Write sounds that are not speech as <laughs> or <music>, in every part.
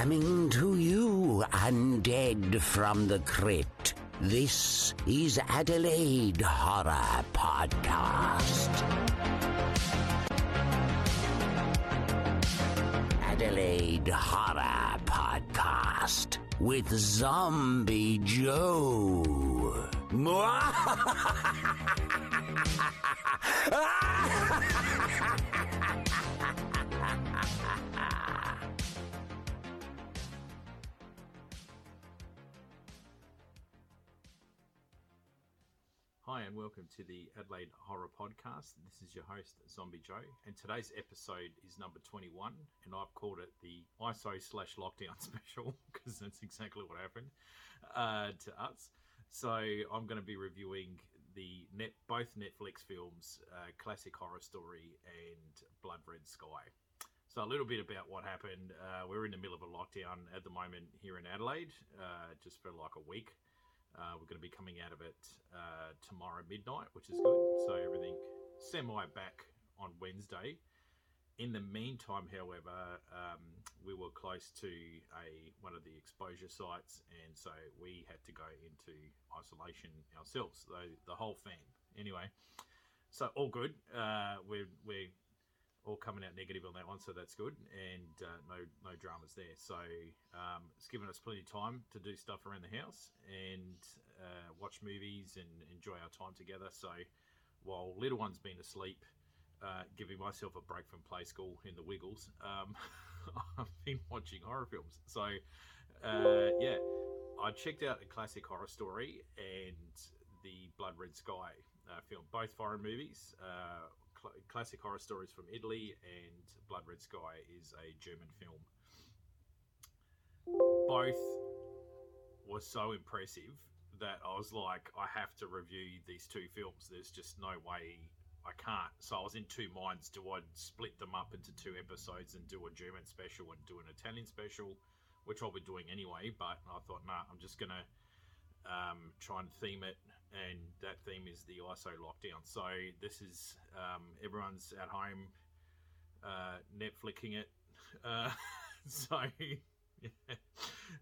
Coming to you, undead from the crypt. This is Adelaide Horror Podcast. Adelaide Horror Podcast with Zombie Joe. <laughs> <laughs> Hi, and welcome to the Adelaide Horror Podcast. This is your host, Zombie Joe, and today's episode is number 21, and I've called it the ISO slash lockdown <laughs> special because that's exactly what happened uh, to us. So I'm going to be reviewing the net both Netflix films, uh, Classic Horror Story and Blood Red Sky. So a little bit about what happened. Uh, we're in the middle of a lockdown at the moment here in Adelaide, uh, just for like a week. Uh, we're going to be coming out of it uh, tomorrow midnight, which is good. So everything semi back on Wednesday. In the meantime, however, um, we were close to a one of the exposure sites, and so we had to go into isolation ourselves. The, the whole fam. Anyway, so all good. Uh, we're we're all coming out negative on that one, so that's good, and uh, no no dramas there. So um, it's given us plenty of time to do stuff around the house and uh, watch movies and enjoy our time together. So while little one's been asleep, uh, giving myself a break from play school in the Wiggles, um, <laughs> I've been watching horror films. So uh, yeah, I checked out a classic horror story and the Blood Red Sky uh, film, both foreign movies. Cl- classic horror stories from Italy, and Blood Red Sky is a German film. Both were so impressive that I was like, I have to review these two films. There's just no way I can't. So I was in two minds. Do I split them up into two episodes and do a German special and do an Italian special, which I'll be doing anyway? But I thought, nah, I'm just gonna um, try and theme it, and that theme is the ISO lockdown. So this is um, everyone's at home, uh, Netflixing it. <laughs> Uh, so yeah,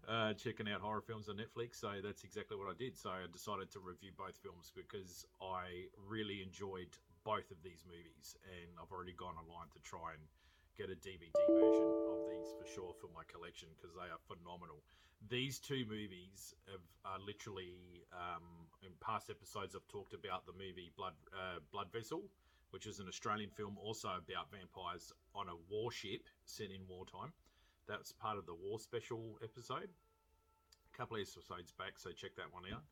uh, checking out horror films on Netflix. So that's exactly what I did. So I decided to review both films because I really enjoyed both of these movies, and I've already gone online to try and get a DVD version of these for sure for my collection because they are phenomenal. These two movies have, are literally um, in past episodes I've talked about the movie Blood uh, Blood Vessel, which is an Australian film also about vampires on a warship set in wartime. That's part of the war special episode. A couple of episodes back, so check that one out.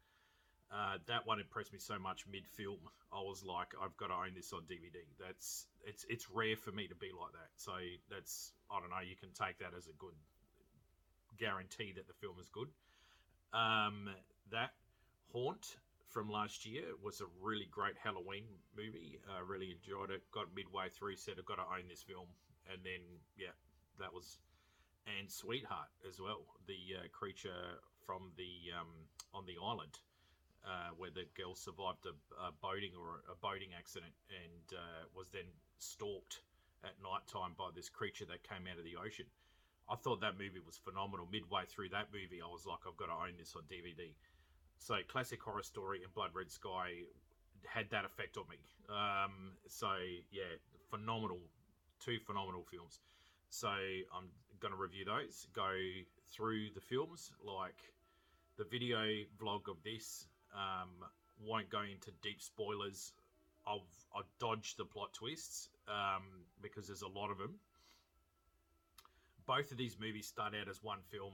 Uh, that one impressed me so much mid-film. I was like, I've got to own this on DVD. That's it's it's rare for me to be like that. So that's I don't know. You can take that as a good guarantee that the film is good. Um, that Haunt from last year was a really great Halloween movie. I uh, really enjoyed it. Got midway through, said I've got to own this film, and then yeah, that was and Sweetheart as well, the uh, creature from the um, on the island. Uh, where the girl survived a, a, boating or a boating accident and uh, was then stalked at night time by this creature that came out of the ocean. I thought that movie was phenomenal. Midway through that movie, I was like, I've got to own this on DVD. So, classic horror story and Blood Red Sky had that effect on me. Um, so, yeah, phenomenal, two phenomenal films. So, I'm going to review those, go through the films, like the video vlog of this um, won't go into deep spoilers. I'll, I'll dodge the plot twists um, because there's a lot of them. Both of these movies start out as one film,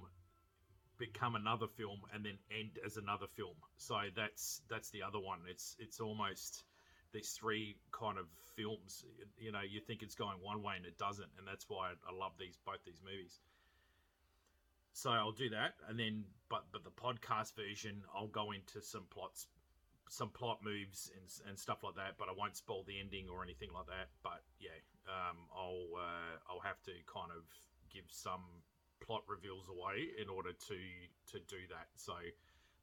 become another film, and then end as another film. So that's that's the other one. It's it's almost these three kind of films. You know, you think it's going one way and it doesn't, and that's why I love these both these movies. So I'll do that, and then but but the podcast version, I'll go into some plots, some plot moves and and stuff like that. But I won't spoil the ending or anything like that. But yeah, um, I'll uh, I'll have to kind of give some plot reveals away in order to to do that. So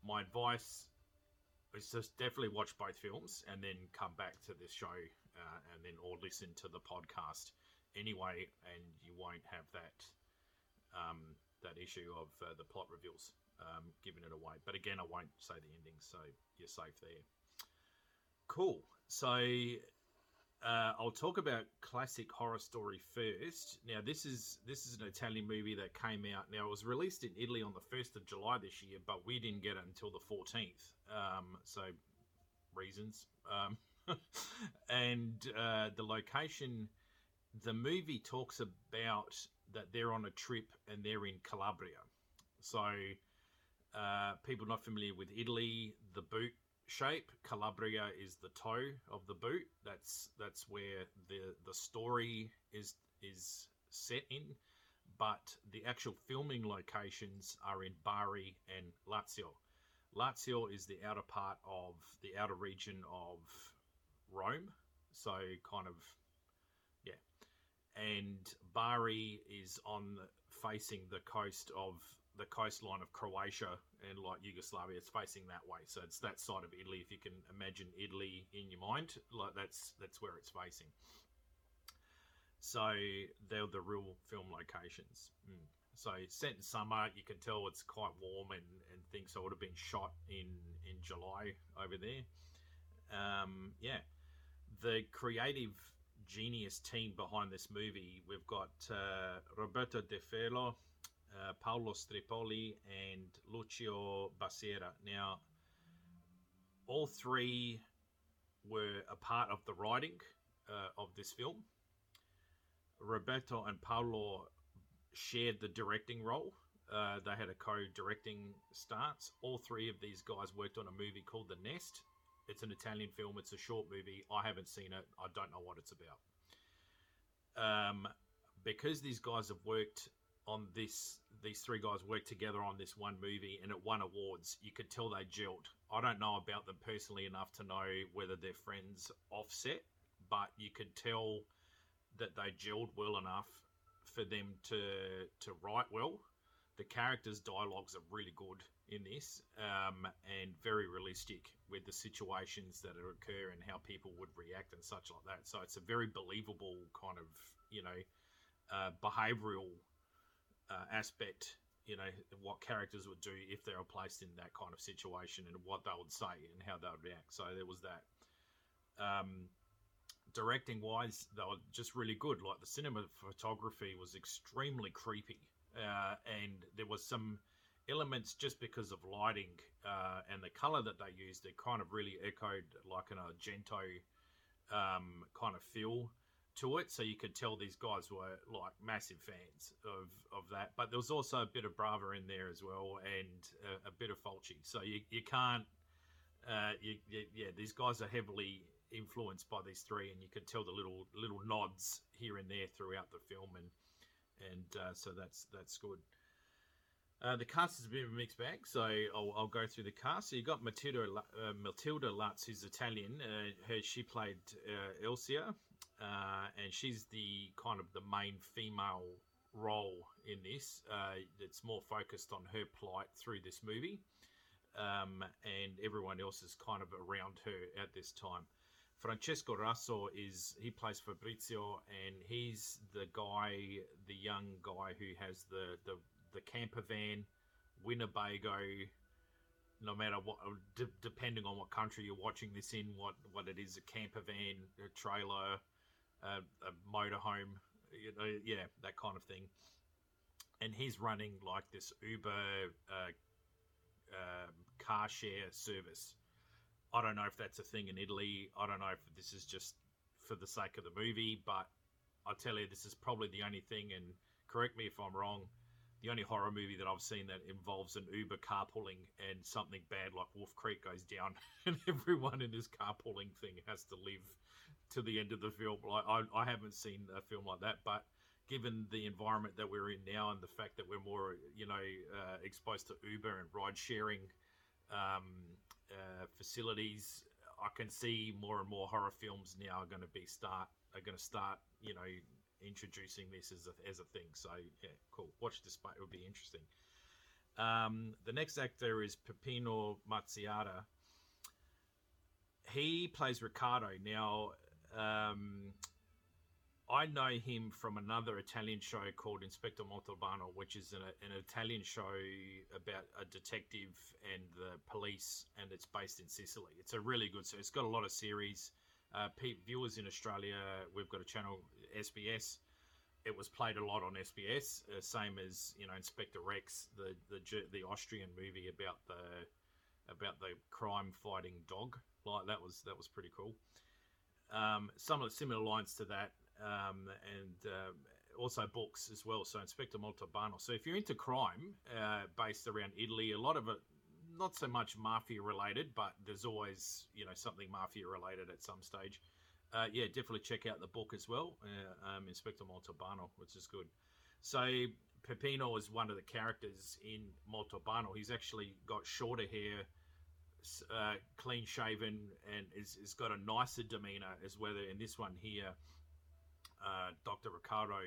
my advice is just definitely watch both films and then come back to this show uh, and then or listen to the podcast anyway, and you won't have that. Um, that issue of uh, the plot reveals, um, giving it away. But again, I won't say the ending, so you're safe there. Cool. So uh, I'll talk about classic horror story first. Now, this is this is an Italian movie that came out. Now, it was released in Italy on the first of July this year, but we didn't get it until the fourteenth. Um, so, reasons. Um, <laughs> and uh, the location, the movie talks about that they're on a trip and they're in Calabria. So, uh, people not familiar with Italy, the boot shape. Calabria is the toe of the boot. That's that's where the the story is is set in, but the actual filming locations are in Bari and Lazio. Lazio is the outer part of the outer region of Rome, so kind of and Bari is on facing the coast of the coastline of Croatia and like Yugoslavia. It's facing that way, so it's that side of Italy. If you can imagine Italy in your mind, like that's that's where it's facing. So they're the real film locations. Mm. So set in summer, you can tell it's quite warm and, and things. So it would have been shot in in July over there. Um, yeah, the creative genius team behind this movie. We've got uh, Roberto De Feo, uh, Paolo Strippoli, and Lucio Basiera. Now, all three were a part of the writing uh, of this film. Roberto and Paolo shared the directing role. Uh, they had a co-directing stance. All three of these guys worked on a movie called The Nest. It's an Italian film. It's a short movie. I haven't seen it. I don't know what it's about. Um, because these guys have worked on this these three guys worked together on this one movie and it won awards you could tell they gelled i don't know about them personally enough to know whether they're friends offset but you could tell that they gelled well enough for them to to write well the characters dialogues are really good in this um, and very realistic with the situations that occur and how people would react and such like that so it's a very believable kind of you know uh, behavioral uh, aspect, you know, what characters would do if they were placed in that kind of situation and what they would say and how they would react. So there was that. Um, directing wise, they were just really good. Like the cinematography was extremely creepy, uh, and there was some elements just because of lighting uh, and the color that they used. It kind of really echoed like an Argento um, kind of feel to it, so you could tell these guys were like massive fans of of that. But there was also a bit of Bava in there as well, and a, a bit of Fulci. So you you can't, uh, you, you, yeah, these guys are heavily influenced by these three, and you could tell the little little nods here and there throughout the film, and and uh, so that's that's good. Uh, the cast is a bit of a mixed bag, so I'll, I'll go through the cast. So you got Matilda uh, Matilda Lutz, who's Italian. Uh, her she played uh, Elsia, uh, and she's the kind of the main female role in this. It's more focused on her plight through this movie, um, and everyone else is kind of around her at this time. Francesco Raso is he plays Fabrizio, and he's the guy, the young guy who has the the, the camper van, Winnebago. No matter what, d- depending on what country you're watching this in, what what it is, a camper van, a trailer, a, a motorhome, you know, yeah, that kind of thing. And he's running like this Uber uh, uh, car share service. I don't know if that's a thing in Italy. I don't know if this is just for the sake of the movie, but I tell you, this is probably the only thing. And correct me if I'm wrong. The only horror movie that I've seen that involves an Uber carpooling and something bad like Wolf Creek goes down, <laughs> and everyone in this carpooling thing has to live to the end of the film. Like I, I haven't seen a film like that, but given the environment that we're in now and the fact that we're more, you know, uh, exposed to Uber and ride sharing um, uh, facilities, I can see more and more horror films now are going to be start are going to start, you know, introducing this as a as a thing. So yeah, cool. Watch this, it would be interesting. Um, the next actor is Peppino Mazzotta. He plays Ricardo. Now, um, I know him from another Italian show called Inspector Montalbano, which is an, an Italian show about a detective and the police, and it's based in Sicily. It's a really good show. It's got a lot of series. Uh, viewers in Australia, we've got a channel, SBS. It was played a lot on SBS, uh, same as you know Inspector Rex, the the the Austrian movie about the about the crime fighting dog. Like that was that was pretty cool. Um, some of the similar lines to that um, and uh, also books as well. So Inspector Montalbano. So if you're into crime uh, based around Italy, a lot of it not so much mafia related, but there's always you know something mafia related at some stage. Uh, yeah, definitely check out the book as well, uh, um, Inspector Montalbano, which is good. So Peppino is one of the characters in Montalbano. He's actually got shorter hair, uh, clean shaven, and is, is got a nicer demeanor as well. In this one here, uh, Dr. Ricardo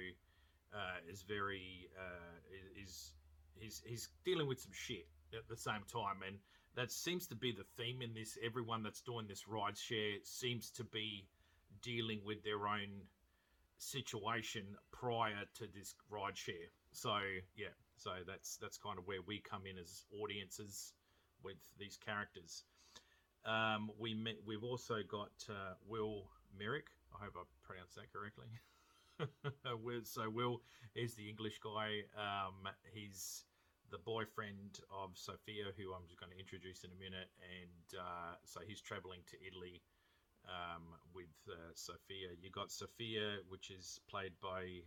uh, is very uh, is he's he's dealing with some shit at the same time, and that seems to be the theme in this. Everyone that's doing this ride share seems to be dealing with their own situation prior to this ride share. So yeah, so that's that's kind of where we come in as audiences with these characters. Um, we met, we've also got uh, Will Merrick, I hope I pronounced that correctly. <laughs> so Will is the English guy. Um, he's the boyfriend of Sophia, who I'm just going to introduce in a minute, and uh, so he's traveling to Italy um, with uh, Sophia. You got Sophia, which is played by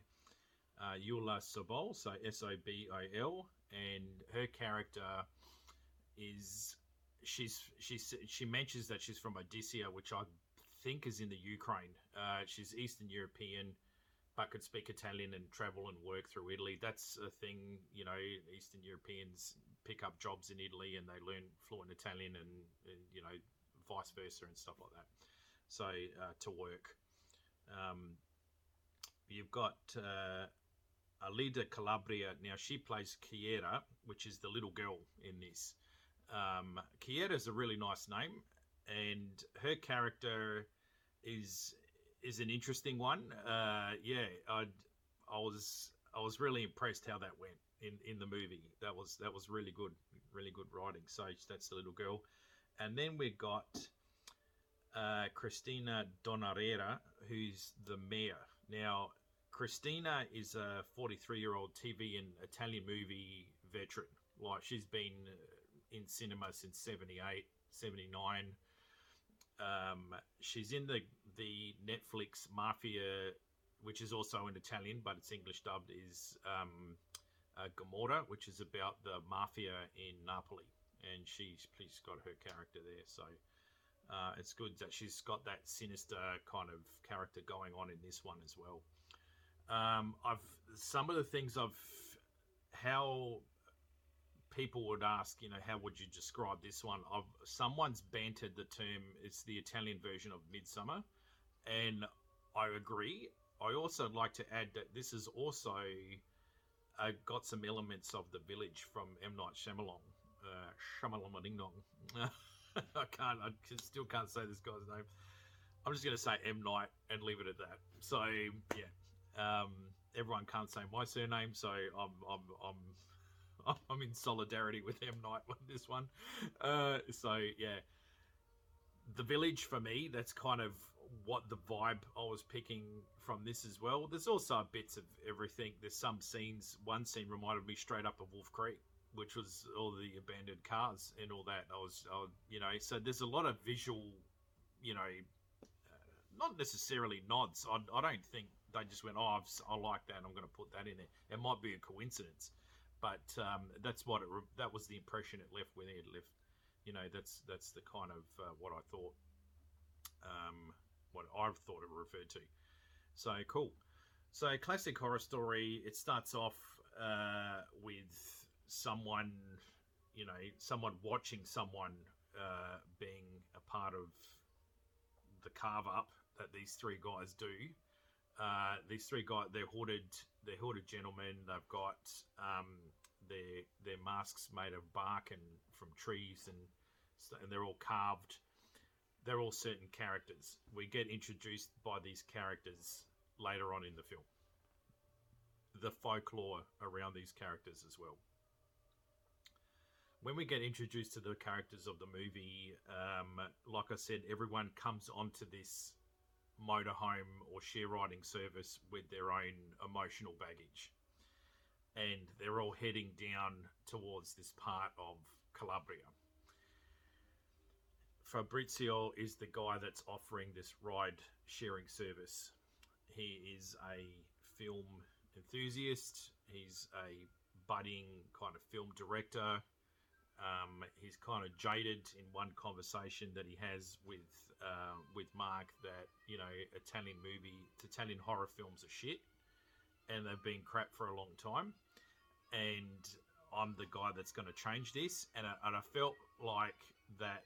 uh, Yuliia Sobol, so S O B O L, and her character is she's she's she mentions that she's from Odessa, which I think is in the Ukraine. Uh, she's Eastern European, but could speak Italian and travel and work through Italy. That's a thing, you know, Eastern Europeans pick up jobs in Italy and they learn fluent Italian and, and you know, vice versa and stuff like that. So uh, to work. Um, you've got uh, Alida Calabria. Now she plays Chiara, which is the little girl in this. Um, Chiara is a really nice name, and her character is is an interesting one. Uh, yeah, I I was I was really impressed how that went in in the movie. That was that was really good, really good writing. So that's the little girl, and then we've got uh, Christina Donarera, who's the mayor. Now, Christina is a 43 year old TV and Italian movie veteran. Like she's been in cinema since 78, 79. Um, she's in the the Netflix Mafia, which is also in Italian, but it's English dubbed, is um, uh, which is about the mafia in Napoli, and she's she's got her character there. So uh, it's good that she's got that sinister kind of character going on in this one as well. Um, I've some of the things I've how people would ask, you know, how would you describe this one? I've, someone's bantered the term, it's the Italian version of Midsommar, and I agree. I also like to add that this is also uh, got some elements of the village from M Night Shyamalan. Uh, Shyamalan Ding Dong. <laughs> <laughs> I can't. I still can't say this guy's name. I'm just going to say M Night and leave it at that. So yeah, um, everyone can't say my surname, so I'm I'm I'm <laughs> I'm in solidarity with M Night on this one. Uh, so yeah, the village for me, that's kind of what the vibe I was picking from this as well. There's also bits of everything. There's some scenes. One scene reminded me straight up of Wolf Creek, which was all the abandoned cars and all that. I was, I, you know, so there's a lot of visual, you know, uh, not necessarily nods. I, I don't think they just went, oh, I've, I like that. I'm going to put that in there. It might be a coincidence but um, that's what it that was the impression it left when it left. You know, that's that's the kind of uh, what I thought, um, what I've thought it referred to. So cool. So classic horror story. It starts off uh, with someone, you know, someone watching someone uh, being a part of the carve up that these three guys do. Uh, these three guys, they're hoarded, they're hoarded gentlemen. They've got um, their their masks made of bark and from trees, and and they're all carved. They're all certain characters. We get introduced by these characters later on in the film. The folklore around these characters as well. When we get introduced to the characters of the movie, um, like I said, everyone comes onto this motorhome or share riding service with their own emotional baggage. And they're all heading down towards this part of Calabria. Fabrizio is the guy that's offering this ride sharing service. He is a film enthusiast, he's a budding kind of film director. Um, he's kind of jaded in one conversation that he has with uh, with Mark that you know Italian movie, Italian horror films are shit, and they've been crap for a long time. And I'm the guy that's going to change this, and I, and I felt like that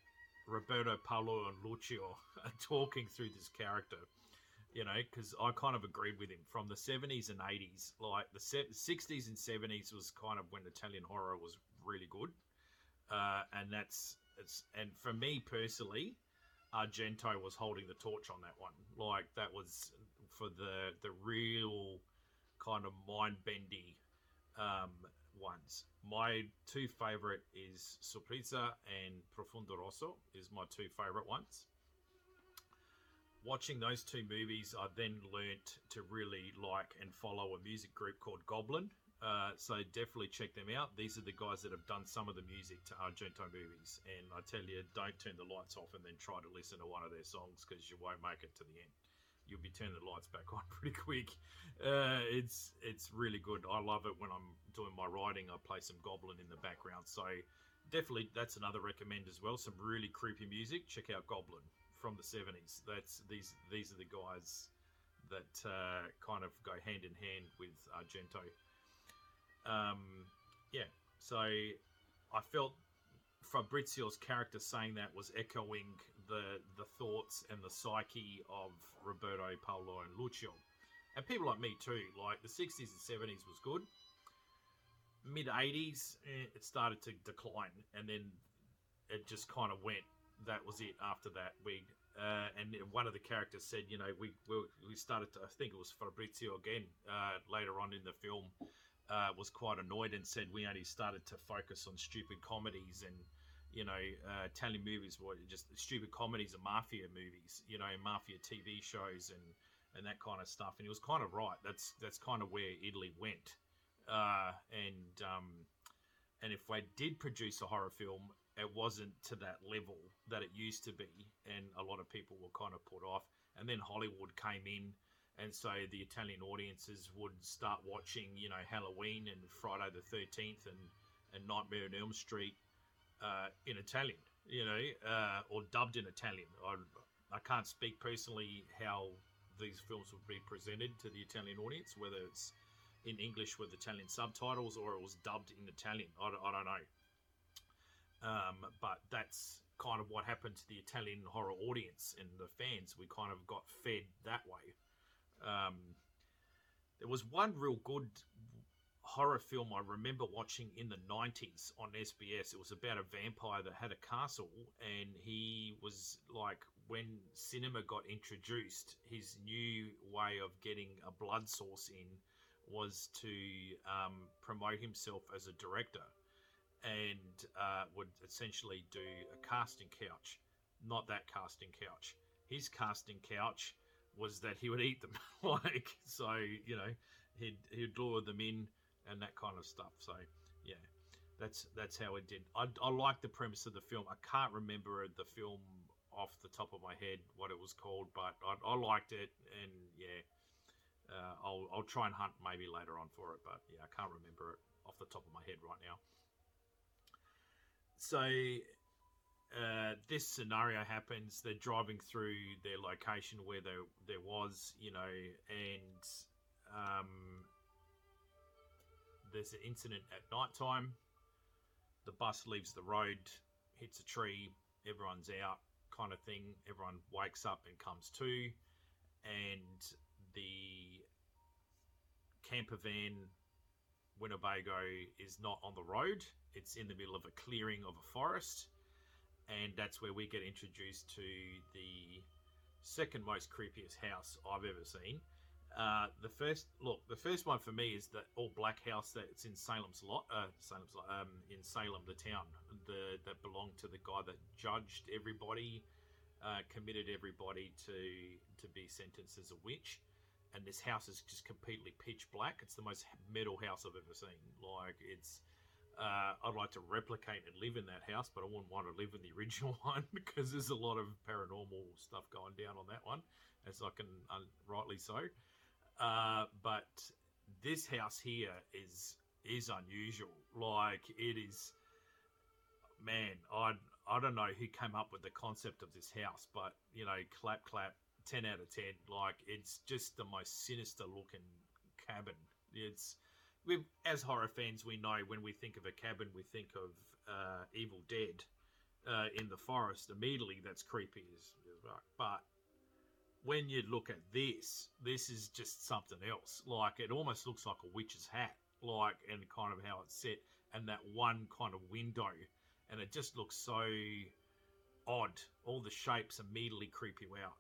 Roberto Paolo and Lucio <laughs> are talking through this character, you know, because I kind of agreed with him from the 70s and 80s. Like the 60s and 70s was kind of when Italian horror was really good. Uh, and that's it's and for me personally, Argento was holding the torch on that one. Like that was for the the real kind of mind bendy um, ones. My two favorite is Suspiria and Profondo Rosso is my two favorite ones. Watching those two movies, I then learnt to really like and follow a music group called Goblin. Uh, so definitely check them out. These are the guys that have done some of the music to Argento movies, and I tell you, don't turn the lights off and then try to listen to one of their songs because you won't make it to the end you'll be turning the lights back <laughs> on pretty quick. Uh, it's it's really good. I love it when I'm doing my writing. I play some Goblin in the background, so definitely that's another recommend as well. Some really creepy music. Check out Goblin from the '70s. That's these these are the guys that uh, kind of go hand in hand with Argento. Um, yeah, so I felt Fabrizio's character saying that was echoing the the thoughts and the psyche of Roberto, Paolo, and Lucio, and people like me too. Like the '60s and '70s was good. Mid '80s, eh, it started to decline, and then it just kind of went. That was it. After that, we uh, and one of the characters said, you know, we we, we started to. I think it was Fabrizio again uh, later on in the film. Uh, was quite annoyed and said we only started to focus on stupid comedies and you know, uh, Italian movies were just stupid comedies and mafia movies, you know, mafia TV shows and and that kind of stuff. And he was kind of right. That's that's kind of where Italy went. Uh, and um, and if I did produce a horror film, it wasn't to that level that it used to be, and a lot of people were kind of put off. And then Hollywood came in, and so the Italian audiences would start watching, you know, Halloween and Friday the Thirteenth and and Nightmare on Elm Street uh, in Italian, you know, uh, or dubbed in Italian. I, I can't speak personally how these films would be presented to the Italian audience, whether it's in English with Italian subtitles or it was dubbed in Italian. I, I don't know. Um, but that's kind of what happened to the Italian horror audience and the fans. We kind of got fed that way. Um, there was one real good horror film I remember watching in the 90s on SBS. It was about a vampire that had a castle, and he was like, when cinema got introduced, his new way of getting a blood source in was to um, promote himself as a director and uh, would essentially do a casting couch. Not that casting couch. His casting couch was that he would eat them. <laughs> like, so, you know, he'd, he'd lure them in and that kind of stuff. So yeah, that's that's how it did. I, I like the premise of the film. I can't remember the film off the top of my head what it was called, but I, I liked it, and yeah, uh, I'll I'll try and hunt maybe later on for it, but yeah, I can't remember it off the top of my head right now. So uh, this scenario happens. They're driving through their location where there there was, you know, and um, there's an incident at night time. The bus leaves the road, hits a tree, everyone's out, kind of thing. Everyone wakes up and comes to, and the camper van Winnebago is not on the road. It's in the middle of a clearing of a forest, and that's where we get introduced to the second most creepiest house I've ever seen. Uh, the first look, the first one for me is the all black house that's in Salem's lot. Uh, Salem's lot, um, in Salem, the town, the that belonged to the guy that judged everybody, uh, committed everybody to to be sentenced as a witch. And this house is just completely pitch black. It's the most metal house I've ever seen. Like it's, uh, I'd like to replicate and live in that house, but I wouldn't want to live in the original <laughs> one because there's a lot of paranormal stuff going down on that one, as I can uh, rightly so. Uh, but this house here is is unusual. Like it is, man. I I don't know who came up with the concept of this house, but you know, clap clap, ten out of ten. Like it's just the most sinister looking cabin. It's we as horror fans, we know when we think of a cabin, we think of uh, Evil Dead uh, in the forest. Immediately, that's creepy as, as well. But when you look at this, this is just something else. Like it almost looks like a witch's hat, like and kind of how it's set, and that one kind of window, and it just looks so odd. All the shapes immediately creep you out.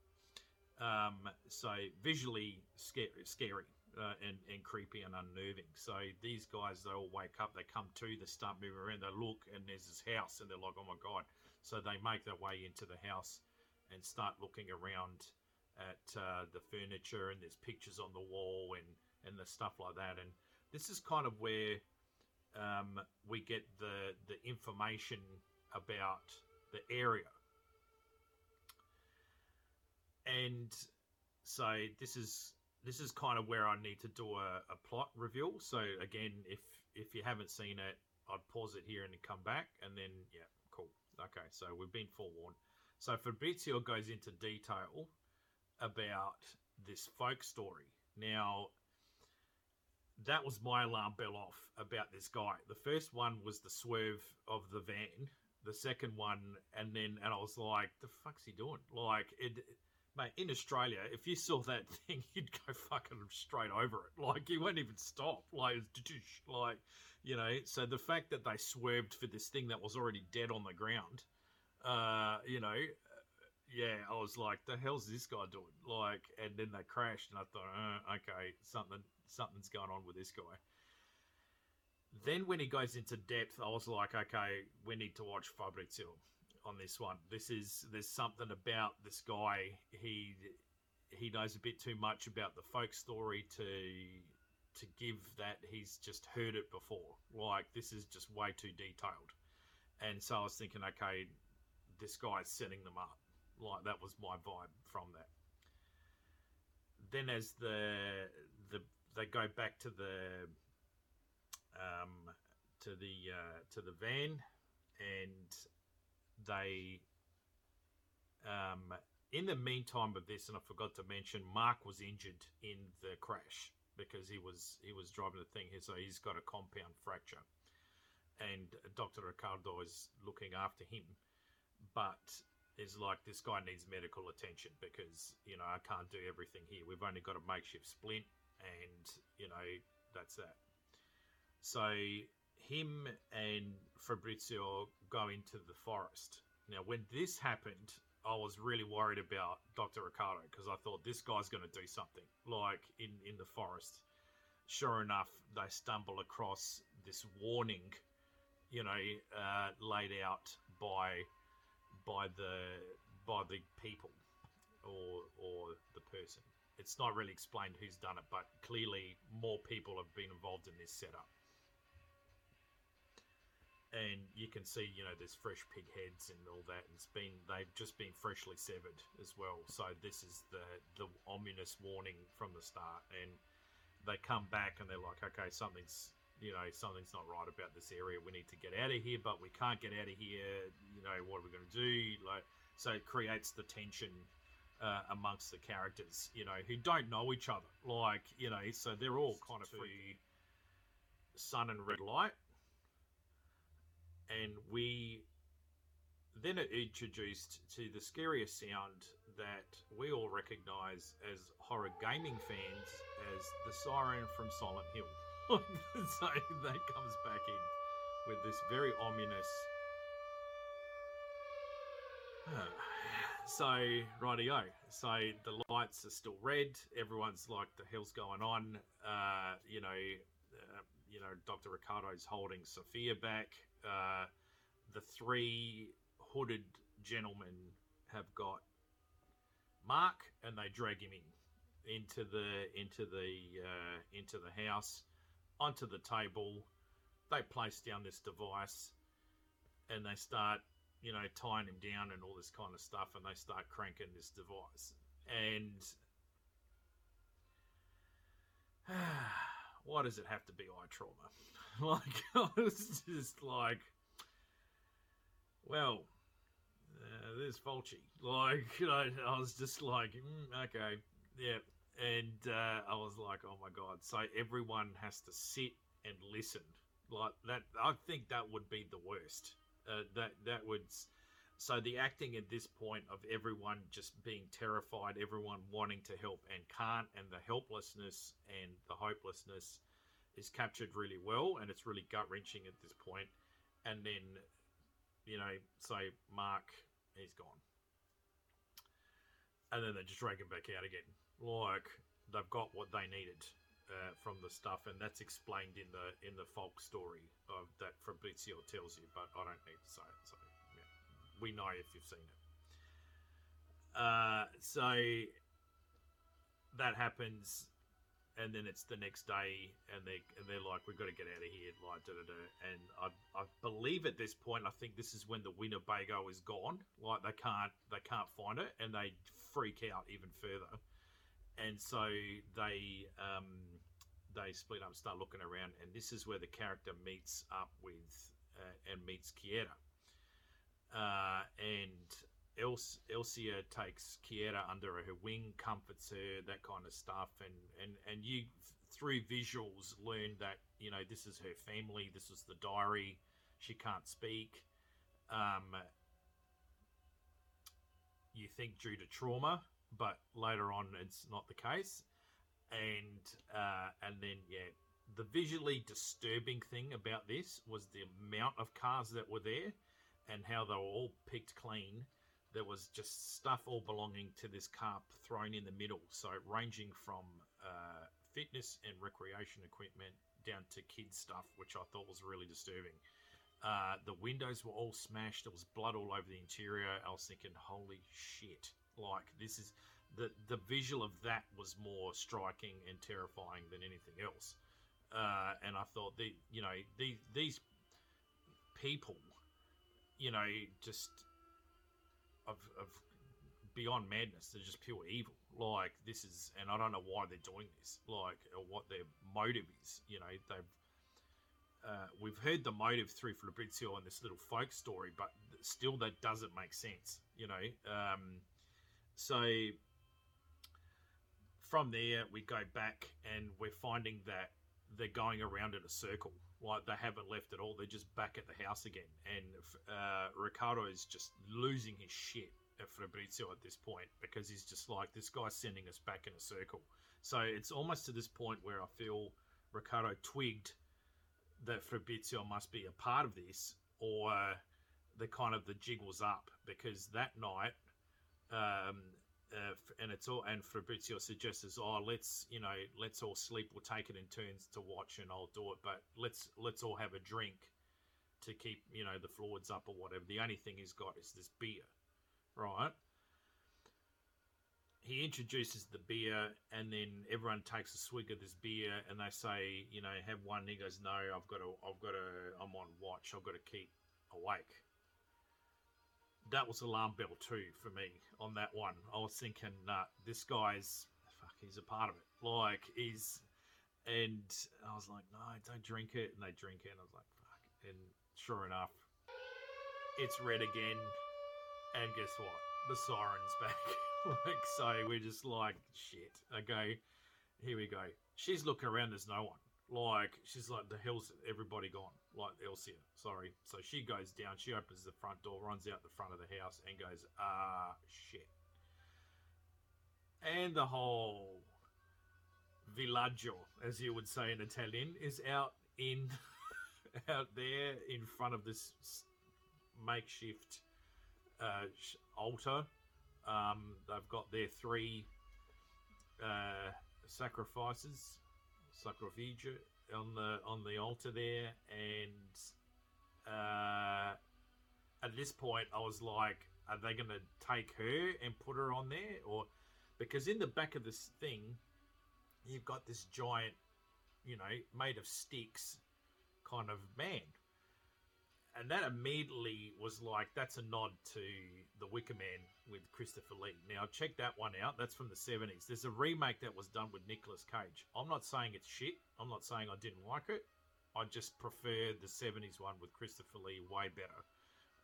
Um, so visually scary, scary uh, and, and creepy and unnerving. So these guys, they all wake up, they come to, they start moving around, they look, and there's this house, and they're like, oh my god. So they make their way into the house and start looking around at uh, the furniture and there's pictures on the wall and and the stuff like that and this is kind of where um, we get the the information about the area and so this is this is kind of where I need to do a, a plot reveal so again if if you haven't seen it I'd pause it here and come back and then yeah cool okay so we've been forewarned so Fabrizio goes into detail about this folk story. Now, that was my alarm bell off about this guy. The first one was the swerve of the van. The second one, and then, and I was like, "The fuck's he doing?" Like, it, mate. In Australia, if you saw that <laughs> thing, you'd go fucking straight over it. Like, you won't even stop. Like, like, you know. So the fact that they swerved for this thing that was already dead on the ground, uh, you know, yeah, I was like, the hell's this guy doing? Like, and then they crashed, and I thought, uh, okay, something something's going on with this guy. Then when he goes into depth, I was like, okay, we need to watch Fabrizio on this one. This is there's something about this guy. He he knows a bit too much about the folk story to to give that he's just heard it before. Like this is just way too detailed. And so I was thinking, okay, this guy's setting them up like that was my vibe from that. Then as the the they go back to the um, to the uh, to the van and they um, in the meantime of this and I forgot to mention Mark was injured in the crash because he was he was driving the thing here so he's got a compound fracture and Dr. Ricardo is looking after him but is like this guy needs medical attention because you know I can't do everything here. We've only got a makeshift splint, and you know that's that. So him and Fabrizio go into the forest. Now, when this happened, I was really worried about Dr. Ricardo because I thought this guy's going to do something like in in the forest. Sure enough, they stumble across this warning, you know, uh, laid out by by the by the people or or the person. It's not really explained who's done it, but clearly more people have been involved in this setup. And you can see, you know, there's fresh pig heads and all that. And it's been they've just been freshly severed as well. So this is the the ominous warning from the start. And they come back and they're like, okay, something's you know, something's not right about this area. We need to get out of here, but we can't get out of here. You know, what are we going to do? Like, so it creates the tension uh, amongst the characters, you know, who don't know each other. Like, you know, so they're all kind of free sun and red light. And we then introduced to the scariest sound that we all recognize as horror gaming fans as the siren from Silent Hill. <laughs> so that comes back in with this very ominous. <sighs> so rightio. So the lights are still red. Everyone's like, "The hell's going on?" Uh, you know, uh, you know, Doctor Ricardo's holding Sophia back. Uh, the three hooded gentlemen have got Mark, and they drag him in into the into the uh, into the house, onto the table. They place down this device, and they start you know, tying him down and all this kind of stuff, and they start cranking this device. And <sighs> why does it have to be eye trauma? <laughs> like, <laughs> I was just like, well, uh, there's Fulci. Like, <laughs> you know, I was just like, mm, okay, yeah. And uh, I was like, oh my God. So everyone has to sit and listen. Like that, I think that would be the worst uh, that that would so the acting at this point of everyone just being terrified, everyone wanting to help and can't, and the helplessness and the hopelessness is captured really well, and it's really gut wrenching at this point. And then, you know, say Mark, he's gone, and then they just drag him back out again, like they've got what they needed. Uh, from the stuff, and that's explained in the in the folk story of that Fabrizio tells you, but I don't need to say it. So we know if you've seen it. Uh, so that happens, and then it's the next day, and they and they're like, "We've got to get out of here!" Like, da da da. And I, I believe at this point, I think this is when the Winnebago is gone. Like they can't they can't find it, and they freak out even further. And so they um, they split up, start looking around, and this is where the character meets up with uh, and meets Chiara. Uh, and Els- Elsia takes Chiara under her wing, comforts her, that kind of stuff, and and and you through visuals learn that you know this is her family, this is the diary. She can't speak. Um, you think due to trauma, but later on it's not the case and uh, and then yeah, the visually disturbing thing about this was the amount of cars that were there, and how they were all picked clean. There was just stuff all belonging to this car thrown in the middle, so ranging from uh, fitness and recreation equipment down to kids stuff, which I thought was really disturbing. Uh, the windows were all smashed. There was blood all over the interior. I was thinking, holy shit! Like this is the the visual of that was more striking and terrifying than anything else. Uh, and I thought the you know the, these people, you know, just of of beyond madness. They're just pure evil. Like this is, and I don't know why they're doing this. Like or what their motive is. You know, they've. Uh, we've heard the motive through Fabrizio and this little folk story, but still that doesn't make sense, you know. Um, so from there, we go back and we're finding that they're going around in a circle. Like they haven't left at all. They're just back at the house again. And uh, Ricardo is just losing his shit at Fabrizio at this point because he's just like, this guy's sending us back in a circle. So it's almost to this point where I feel Ricardo twigged that Fabrizio must be a part of this or the kind of the jig was up because that night um, uh, and it's all and Fabrizio suggests, "Oh, let's you know, let's all sleep. We'll take it in turns to watch, and I'll do it. But let's let's all have a drink to keep you know the fluids up or whatever. The only thing he's got is this beer, right?" He introduces the beer, and then everyone takes a swig of this beer, and they say, "You know, have one." He goes, "No, I've got to. I've got to. I'm on watch. I've got to keep awake." That was alarm bell too for me on that one. I was thinking, uh, this guy's fuck, he's a part of it. Like he's, and I was like, no, don't drink it. And they drink it, and I was like, fuck. And sure enough, it's red again. And guess what? The siren's back. <laughs> like so, we're just like, shit. Okay, here we go. She's looking around. There's no one. Like she's like, the hell's everybody gone? Like Elsia, sorry. So she goes down. She opens the front door, runs out the front of the house, and goes, ah, shit. And the whole villaggio, as you would say in Italian, is out in <laughs> out there in front of this makeshift uh, altar Um, they've got their three uh, sacrifices, sacrifice on the on the altar there, and uh, at this point, I was like, are they going to take her and put her on there, or because in the back of this thing, you've got this giant, you know, made of sticks, kind of man. And that immediately was like, that's a nod to The Wicker Man with Christopher Lee. Now, check that one out. That's from the 70s. There's a remake that was done with Nicolas Cage. I'm not saying it's shit. I'm not saying I didn't like it. I just prefer the 70s one with Christopher Lee way better.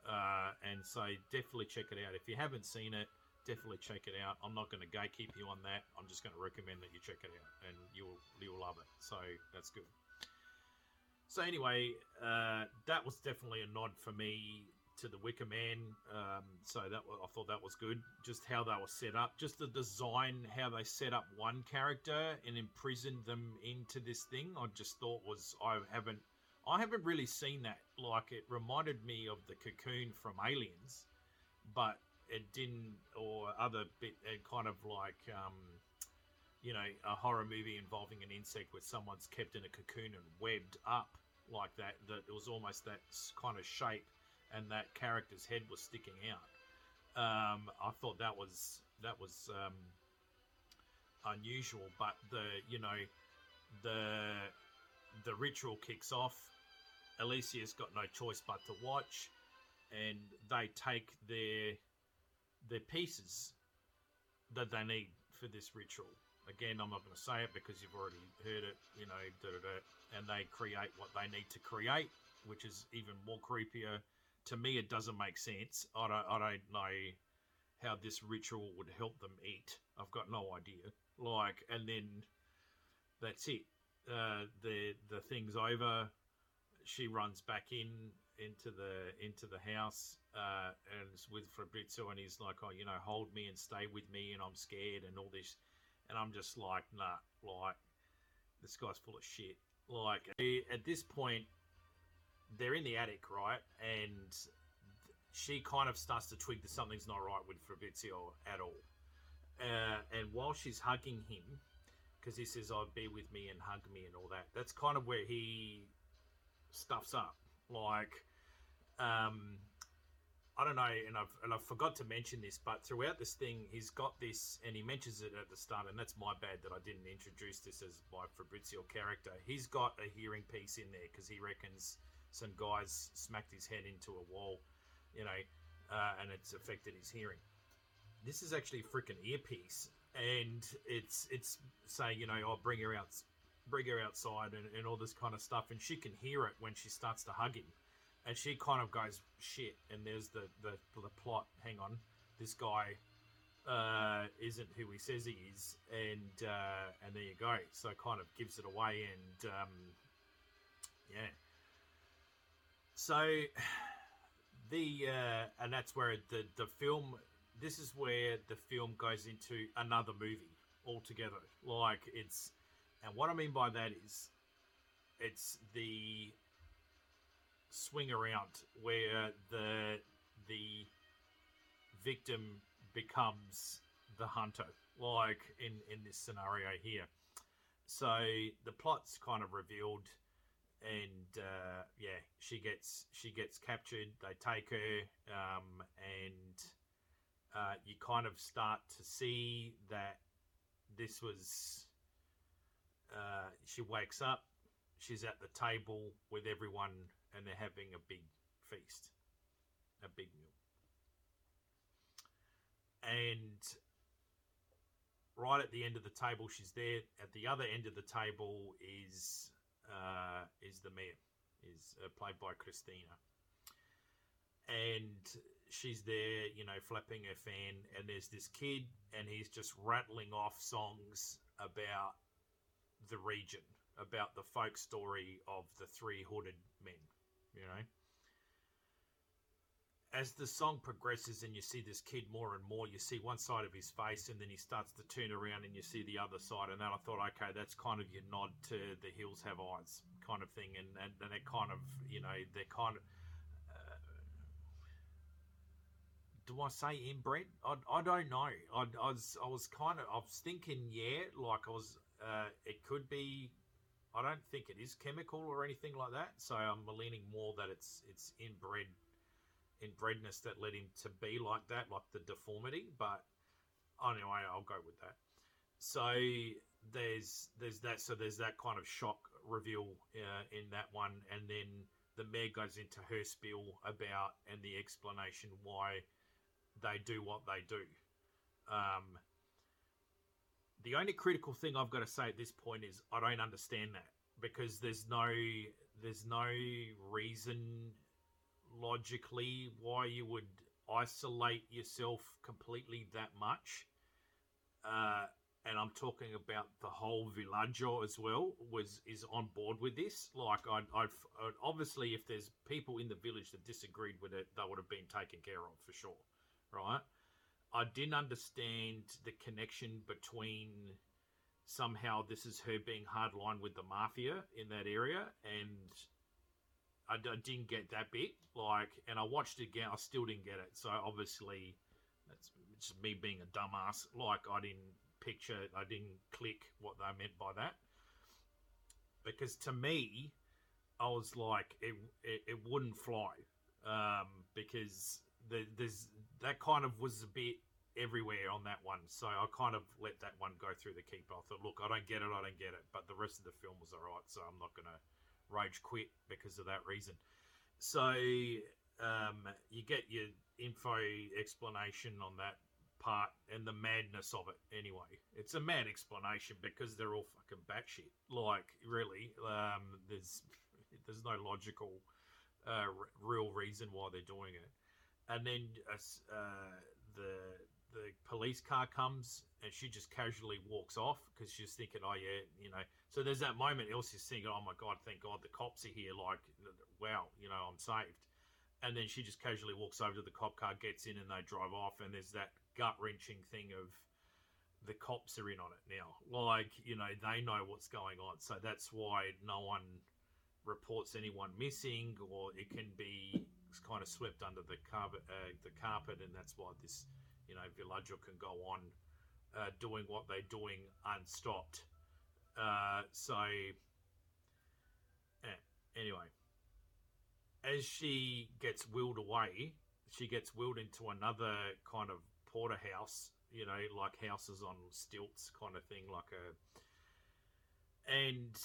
Uh, and so definitely check it out. If you haven't seen it, definitely check it out. I'm not going to gatekeep you on that. I'm just going to recommend that you check it out, and you'll you'll love it. So that's good. So anyway, uh, that was definitely a nod for me to the Wicker Man. Um, so that I thought that was good. Just how they were set up, just the design, how they set up one character and imprisoned them into this thing. I just thought was I haven't I haven't really seen that. Like it reminded me of the cocoon from Aliens, but it didn't, or other bit, it kind of like. Um, you know, a horror movie involving an insect where someone's kept in a cocoon and webbed up like that. That it was almost that kind of shape, and that character's head was sticking out. Um, I thought that was that was um, unusual, but the you know the the ritual kicks off. Alicia's got no choice but to watch, and they take their their pieces that they need for this ritual. Again, I'm not going to say it because you've already heard it, you know, da, da, da, and they create what they need to create, which is even more creepier. To me, it doesn't make sense. I don't, I don't know how this ritual would help them eat. I've got no idea. Like, and then that's it. Uh, the the thing's over. She runs back in into the into the house uh, and with Fabrizio, and he's like, "Oh, you know, hold me and stay with me, and I'm scared and all this." And I'm just like, nah, like, this guy's full of shit. Like, at this point, they're in the attic, right? And she kind of starts to twig that something's not right with Fabrizio at all. Uh, and while she's hugging him, because he says, "I'll oh, be with me and hug me and all that," that's kind of where he stuffs up. Like, um, I don't know, and I've and I forgot to mention this, but throughout this thing, he's got this, and he mentions it at the start, and that's my bad that I didn't introduce this as my Fabrizio character. He's got a hearing piece in there because he reckons some guys smacked his head into a wall, you know, uh, and it's affected his hearing. This is actually a freaking earpiece, and it's it's saying, you know, I'll oh, bring her out, bring her outside, and, and all this kind of stuff, and she can hear it when she starts to hug him and she kind of goes shit and there's the the, the plot. Hang on. This guy uh, isn't who he says he is and uh, and there you go. So kind of gives it away and um, yeah. So <sighs> the uh, and that's where the the film this is where the film goes into another movie altogether. Like it's and what i mean by that is it's the swing around where the the victim becomes the hunter, like in in this scenario here. So the plot's kind of revealed, and uh, yeah, she gets she gets captured. They take her, um, and uh, you kind of start to see that this was. Uh, she wakes up. She's at the table with everyone and they're having a big feast, a big meal. And right at the end of the table, she's there. At the other end of the table is uh, is the mayor, is uh, played by Christina, and she's there, you know, flapping her fan. And there's this kid, and he's just rattling off songs about the region, about the folk story of the three hooded men you know. As the song progresses and you see this kid more and more, you see one side of his face and then he starts to turn around and you see the other side. And then I thought, okay, that's kind of your nod to the hills have eyes kind of thing. And, and, and kind of, you know, they're kind of. Uh, do I say inbred? I, I don't know. I, I was I was kind of I was thinking yeah, like I was. Uh, it could be. I don't think it is chemical or anything like that. So I'm leaning more that it's it's inbred, inbredness that led him to be like that, like the deformity. But anyway, I'll go with that. So there's there's that. So there's that kind of shock reveal uh, in that one, and then the mayor goes into her spiel about and the explanation why they do what they do. Um, the only critical thing I've got to say at this point is I don't understand that because there's no there's no reason logically why you would isolate yourself completely that much. Uh, and I'm talking about the whole villaggio as well, was is on board with this. Like, I, I, obviously, if there's people in the village that disagreed with it, they would have been taken care of for sure, right? I didn't understand the connection between somehow this is her being hardline with the mafia in that area, and I, I didn't get that bit. Like, and I watched it again, I still didn't get it. So obviously, that's just me being a dumbass. Like, I didn't picture. I didn't click what they meant by that because to me, I was like, it it, it wouldn't fly um, because the, there's that kind of was a bit everywhere on that one. So I kind of let that one go through the keeper. I thought, look, I don't get it, I don't get it. But the rest of the film was alright, so I'm not going to rage quit because of that reason. So um, you get your info explanation on that part and the madness of it anyway. It's a mad explanation because they're all fucking batshit. Like, really, um, there's <laughs> there's no logical, uh, r- real reason why they're doing it. And then uh, uh, the the police car comes and she just casually walks off because she's thinking, oh yeah, you know. So there's that moment Elsie's thinking, oh my god, thank God the cops are here. Like, wow, you know, I'm saved. And then she just casually walks over to the cop car, gets in, and they drive off. And there's that gut wrenching thing of the cops are in on it now. Like, you know, they know what's going on. So that's why no one reports anyone missing or it can be kind of swept under the carpet, uh, the carpet and that's why this, you know, villaggio can go on uh, doing what they're doing unstopped. Uh, so, eh, anyway, as she gets wheeled away, she gets wheeled into another kind of porterhouse, you know, like houses on stilts kind of thing, like a. And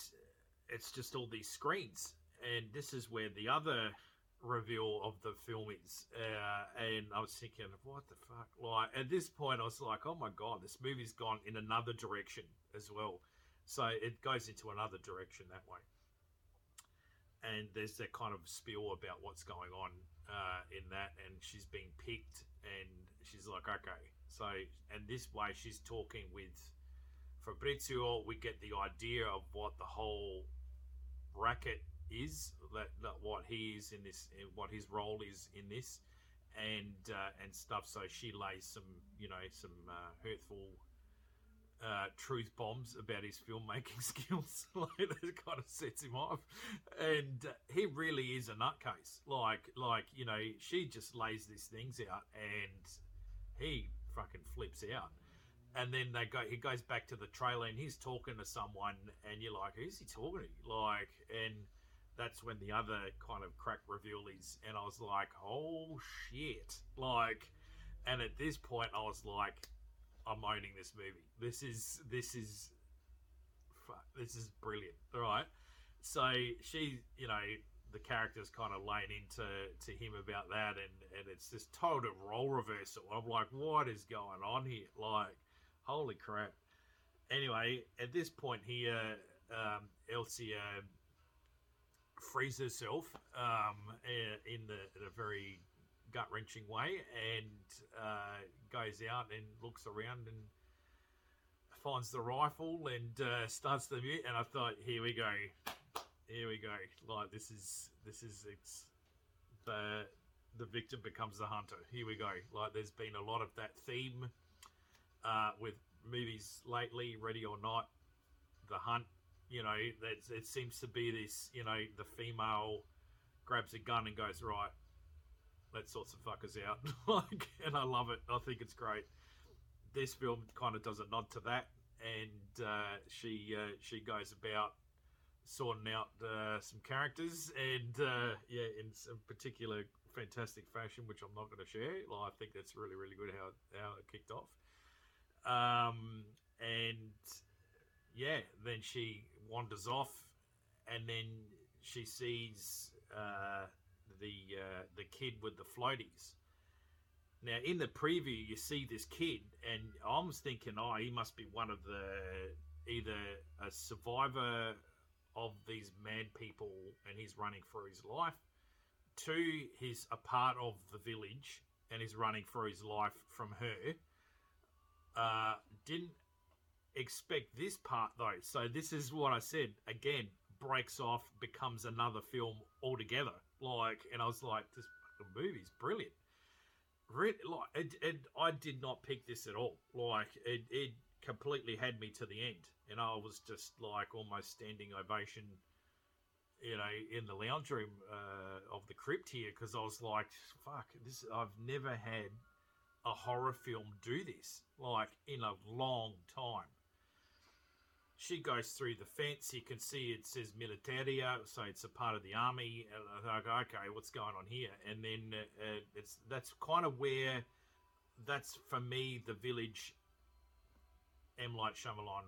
it's just all these screens, and this is where the other reveal of the film is. Uh, and I was thinking, what the fuck? Like at this point, I was like, oh my god, this movie's gone in another direction as well. So it goes into another direction that way. And there's that kind of spiel about what's going on uh, in that, and she's being picked, and she's like, okay. So, and this way she's talking with Fabrizio. We get the idea of what the whole racket is, what he is in this, what his role is in this, and uh, and stuff. So she lays some, you know, some uh, hurtful uh, truth bombs about his filmmaking <laughs> skills. <laughs> like that kind of sets him off, and uh, he really is a nutcase. Like, like you know, she just lays these things out, and he fucking flips out. And then they go. He goes back to the trailer, and he's talking to someone, and you're like, "Who's he talking to?" Like, and that's when the other kind of crack reveal is, and I was like, "Oh shit!" Like, and at this point, I was like, I'm owning this movie. This is this is this is brilliant. All right. So she, you know, the character's kind of laying into to him about that, and and it's this total role reversal. I'm like, what is going on here? Like, holy crap. Anyway, at this point here, um, Elsie uh, frees herself um, in, the, in a very gut wrenching way and uh, goes out and looks around and finds the rifle and uh, starts the mute. And I thought, here we go, here we go. Like this is this is it's the the victim becomes the hunter. Here we go. Like there's been a lot of that theme uh, with movies lately, Ready or Not, The Hunt. You know, that it seems to be this. You know, the female grabs a gun and goes right let sorts of fuckers out. <laughs> like, and I love it. I think it's great. This film kind of does a nod to that, and uh, she uh, she goes about sorting out uh, some characters, and uh, yeah, in some particular fantastic fashion, which I'm not going to share. Well, I think that's really really good how how it kicked off. Um, and yeah, then she wanders off, and then she sees uh, the uh, the kid with the floaties. Now, in the preview, you see this kid, and I was thinking, oh, he must be one of the either a survivor of these mad people, and he's running for his life. Two, he's a part of the village, and he's running for his life from her. Uh, didn't expect this part though. So this is what I said again. Breaks off, becomes another film altogether. Like, and I was like, this movie's brilliant. Really, like, it, it, I did not pick this at all. Like, it, it completely had me to the end, and I was just like almost standing ovation. You know, in the lounge room uh, of the crypt here, because I was like, "Fuck, this! I've never had a horror film do this like in a long time." She goes through the fence. You can see it says militaria, so it's a part of the army. Go, okay, what's going on here? And then uh, it's that's kind of where that's for me the village. M Night Shyamalan.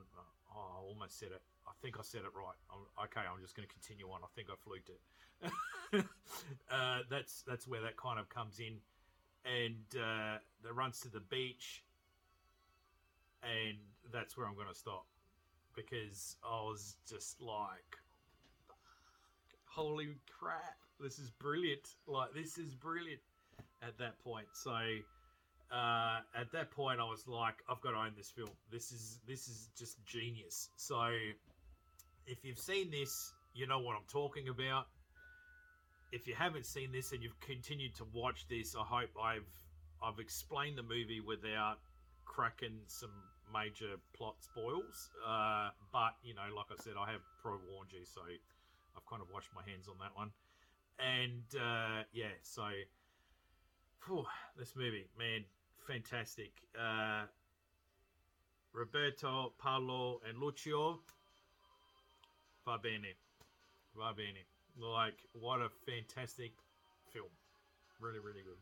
Oh, I almost said it. I think I said it right. I'm, okay, I'm just going to continue on. I think I fluked it. <laughs> uh, that's that's where that kind of comes in, and uh, that runs to the beach, and that's where I'm going to stop because I was just like, holy crap, this is brilliant. Like, this is brilliant at that point. So, uh, at that point, I was like, I've got to own this film. This is this is just genius. So, if you've seen this, you know what I'm talking about. If you haven't seen this and you've continued to watch this, I hope I've I've explained the movie without cracking some major plot spoils. Uh, but you know, like I said, I have pro-warned you, so I've kind of washed my hands on that one. And uh, yeah, so whew, this movie, man, fantastic. Uh, Roberto, Paolo, and Lucio. Va bene. Va bene. Like, what a fantastic film. Really, really good.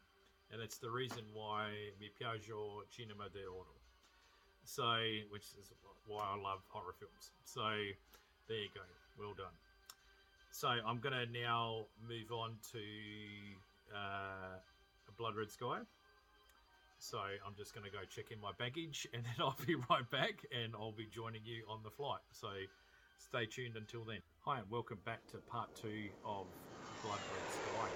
And it's the reason why mi piaggio cinema de d'oro. So, which is why I love horror films. So, there you go. Well done. So, I'm going to now move on to uh, Blood Red Sky. So, I'm just going to go check in my baggage and then <laughs> I'll be right back and I'll be joining you on the flight. So, stay tuned until then. Hi, and welcome back to part two of Blood Red Sky.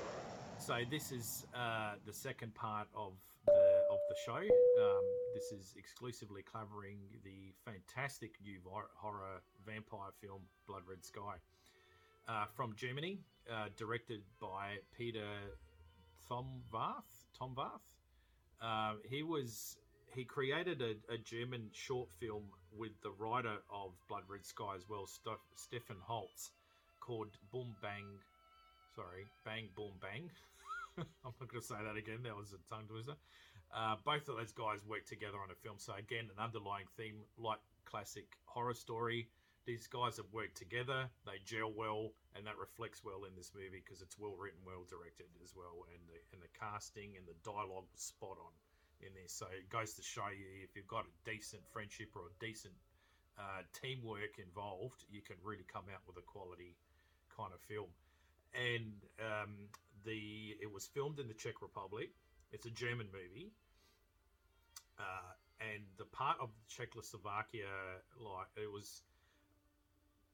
So, this is uh, the second part of the the show. Um, this is exclusively covering the fantastic new horror vampire film Blood Red Sky uh, from Germany, uh, directed by Peter Thorwarth. Thorwarth. Uh, he was he created a, a, German short film with the writer of Blood Red Sky as well, St- Stefan Holtz, called Boom Bang. Sorry, Bang Boom Bang. <laughs> I'm not going to say that again. That was a tongue twister. Uh, both of those guys work together on a film. So again, an underlying theme like classic horror story. These guys have worked together. They gel well, and that reflects well in this movie because it's well written, well directed as well, and the and the casting and the dialogue was spot on in this. So it goes to show you if you've got a decent friendship or a decent uh, teamwork involved, you can really come out with a quality kind of film. And um, the it was filmed in the Czech Republic. It's a German movie, uh, and the part of Czechoslovakia, like it was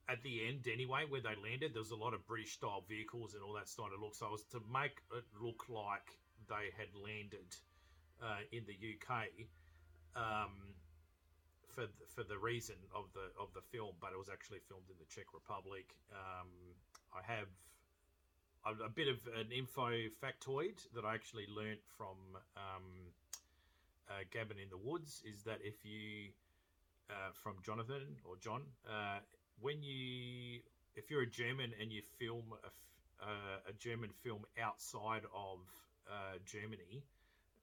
at the end anyway, where they landed, there was a lot of British style vehicles and all that started of look. So it was to make it look like they had landed uh, in the UK um, for the, for the reason of the of the film, but it was actually filmed in the Czech Republic. Um, I have a, a, bit of an info factoid that I actually learnt from um, uh, Cabin in the Woods is that if you, uh, from Jonathan or John, uh, when you, if you're a German and you film a, uh, a German film outside of uh, Germany,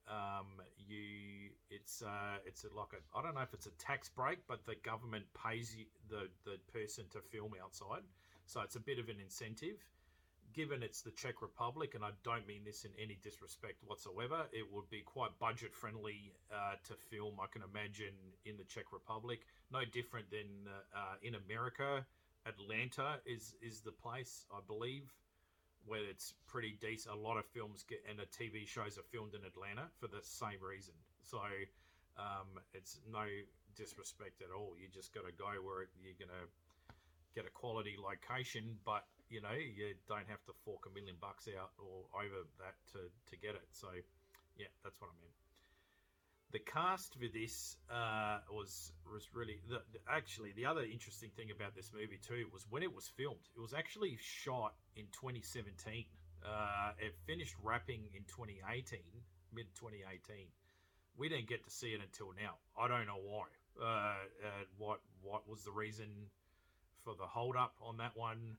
um, you it's uh, it's like a I don't know if it's a tax break, but the government pays you, the the person to film outside, so it's a bit of an incentive. Given it's the Czech Republic, and I don't mean this in any disrespect whatsoever, it would be quite budget friendly uh, to film. I can imagine in the Czech Republic, no different than uh, in America. Atlanta is is the place I believe where it's pretty decent. A lot of films get and the TV shows are filmed in Atlanta for the same reason. So um, it's no disrespect at all. You just got to go where you're gonna get a quality location, but you know you don't have to fork a million bucks out or over that to to get it. So yeah, that's what I mean the cast for this uh, was was really the, actually the other interesting thing about this movie too was when it was filmed. It was actually shot in 2017. Uh, it finished wrapping in 2018, mid 2018. We didn't get to see it until now. I don't know why. Uh, what what was the reason for the hold up on that one?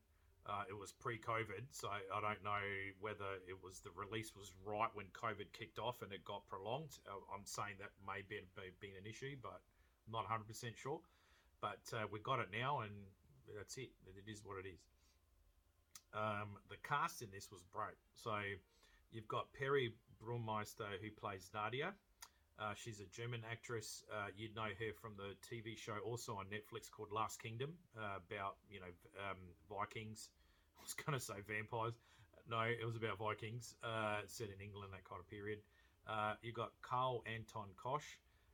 Uh, it was pre-COVID, so I don't know whether it was the release was right when COVID kicked off and it got prolonged. Uh, I'm saying that may be been an issue, but I'm not 100 percent sure. But uh, we got it now, and that's it. It is what it is. Um, the cast in this was great. So you've got Peri Baumeister who plays Nadia. Uh, she's a German actress. Uh, you'd know her from the TV show also on Netflix called Last Kingdom uh, about you know um, Vikings <laughs> I was going to say vampires. No, it was about Vikings, uh, set in England, that kind of period. Uh, you got Carl Anton Koch,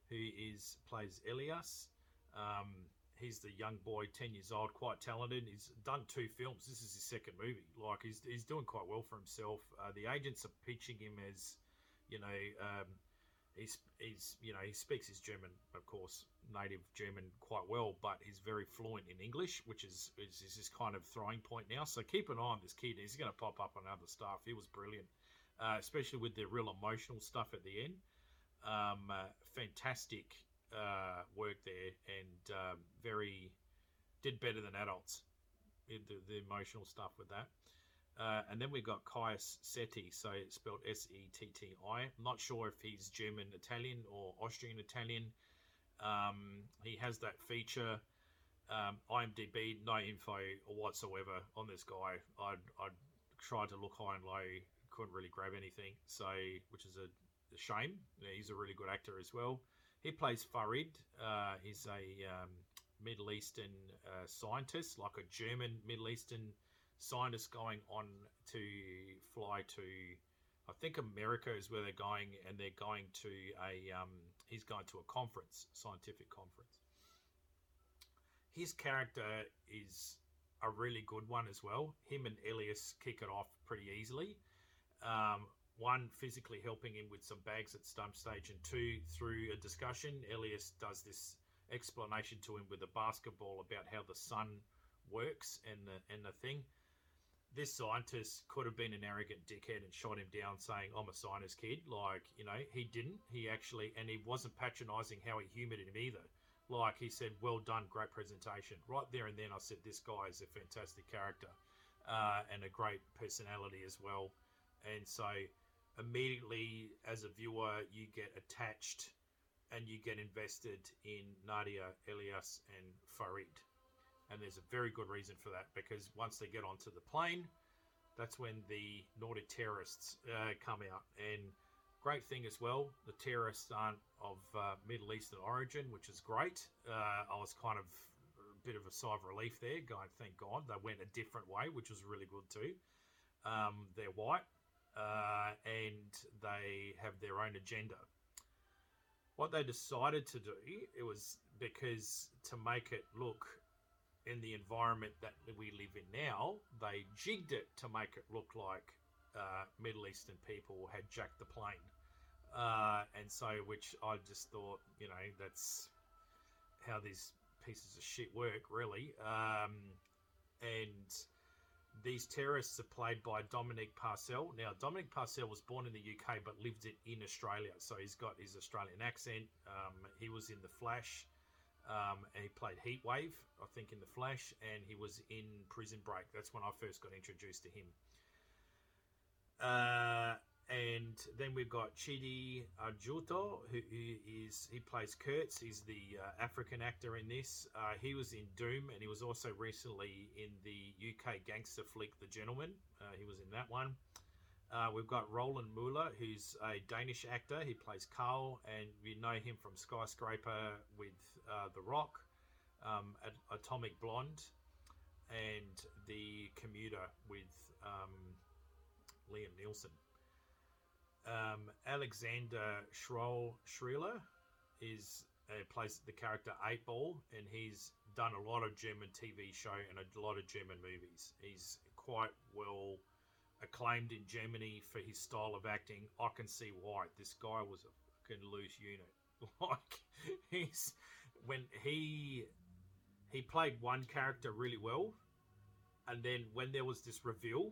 who is plays Elias. Um, he's the young boy, ten years old, quite talented. He's done two films. This is his second movie. Like he's he's doing quite well for himself. Uh, the agents are pitching him as, you know, um, he's he's you know he speaks his German, of course, native German quite well, but he's very fluent in English, which is is, is his kind of throwing point now. So keep an eye on this kid. He's going to pop up on other stuff. He was brilliant, uh, especially with the real emotional stuff at the end. Um, uh, fantastic uh, work there, and um, very did better than adults. The, the emotional stuff with that. Uh, and then we've got Kais Setti, so it's spelled S E T T I. I'm not sure if he's German Italian or Austrian Italian. Um, he has that feature. Um, IMDb, no info whatsoever on this guy. I'd, I'd tried to look high and low, couldn't really grab anything. So, which is a, a shame. He's a really good actor as well. He plays Farid. Uh, he's a um, Middle Eastern uh, scientist, like a German Middle Eastern scientists going on to fly to, I think America is where they're going, and they're going to a, um, he's going to a conference, scientific conference. His character is a really good one as well. Him and Elias kick it off pretty easily. Um, one physically helping him with some bags at stump stage, and two through a discussion, Elias does this explanation to him with a basketball about how the sun works and the and the thing this scientist could have been an arrogant dickhead and shot him down saying, I'm a scientist kid. Like, you know, he didn't. He actually, and he wasn't patronizing how he humored him either. Like, he said, Well done, great presentation. Right there and then, I said, This guy is a fantastic character uh, and a great personality as well. And so, immediately, as a viewer, you get attached and you get invested in Nadia, Elias, and Farid and there's a very good reason for that because once they get onto the plane, that's when the Nordic terrorists uh, come out. And great thing as well, the terrorists aren't of uh, Middle Eastern origin, which is great. Uh, I was kind of a bit of a sigh of relief there, going, thank God they went a different way, which was really good too. Um, they're white uh, and they have their own agenda. What they decided to do, it was because to make it look in the environment that we live in now, they jigged it to make it look like uh, Middle Eastern people had jacked the plane. Uh, and so, which I just thought, you know, that's how these pieces of shit work, really. Um, and these terrorists are played by Dominic Purcell. Now, Dominic Purcell was born in the UK but lived in Australia, so he's got his Australian accent. Um, he was in The Flash. Um, he played Heatwave, I think, in The Flash, and he was in Prison Break. That's when I first got introduced to him. Uh, and then we've got Chidi Ajufo, who, who is he plays Kurtz. He's the uh, African actor in this. Uh, he was in Doom, and he was also recently in the UK gangster flick The Gentleman. Uh, he was in that one. Uh, we've got Roland Møller, who's a Danish actor. He plays Carl, and we know him from Skyscraper with uh, The Rock, um, Atomic Blonde, and The Commuter with um, Liam Neeson. Um, Alexander Schroll Schreller is uh, plays the character Eight Ball, and he's done a lot of German TV show and a lot of German movies. He's quite well acclaimed in Germany for his style of acting. I can see why this guy was a fucking loose unit. <laughs> Like he's when he he played one character really well, and then when there was this reveal,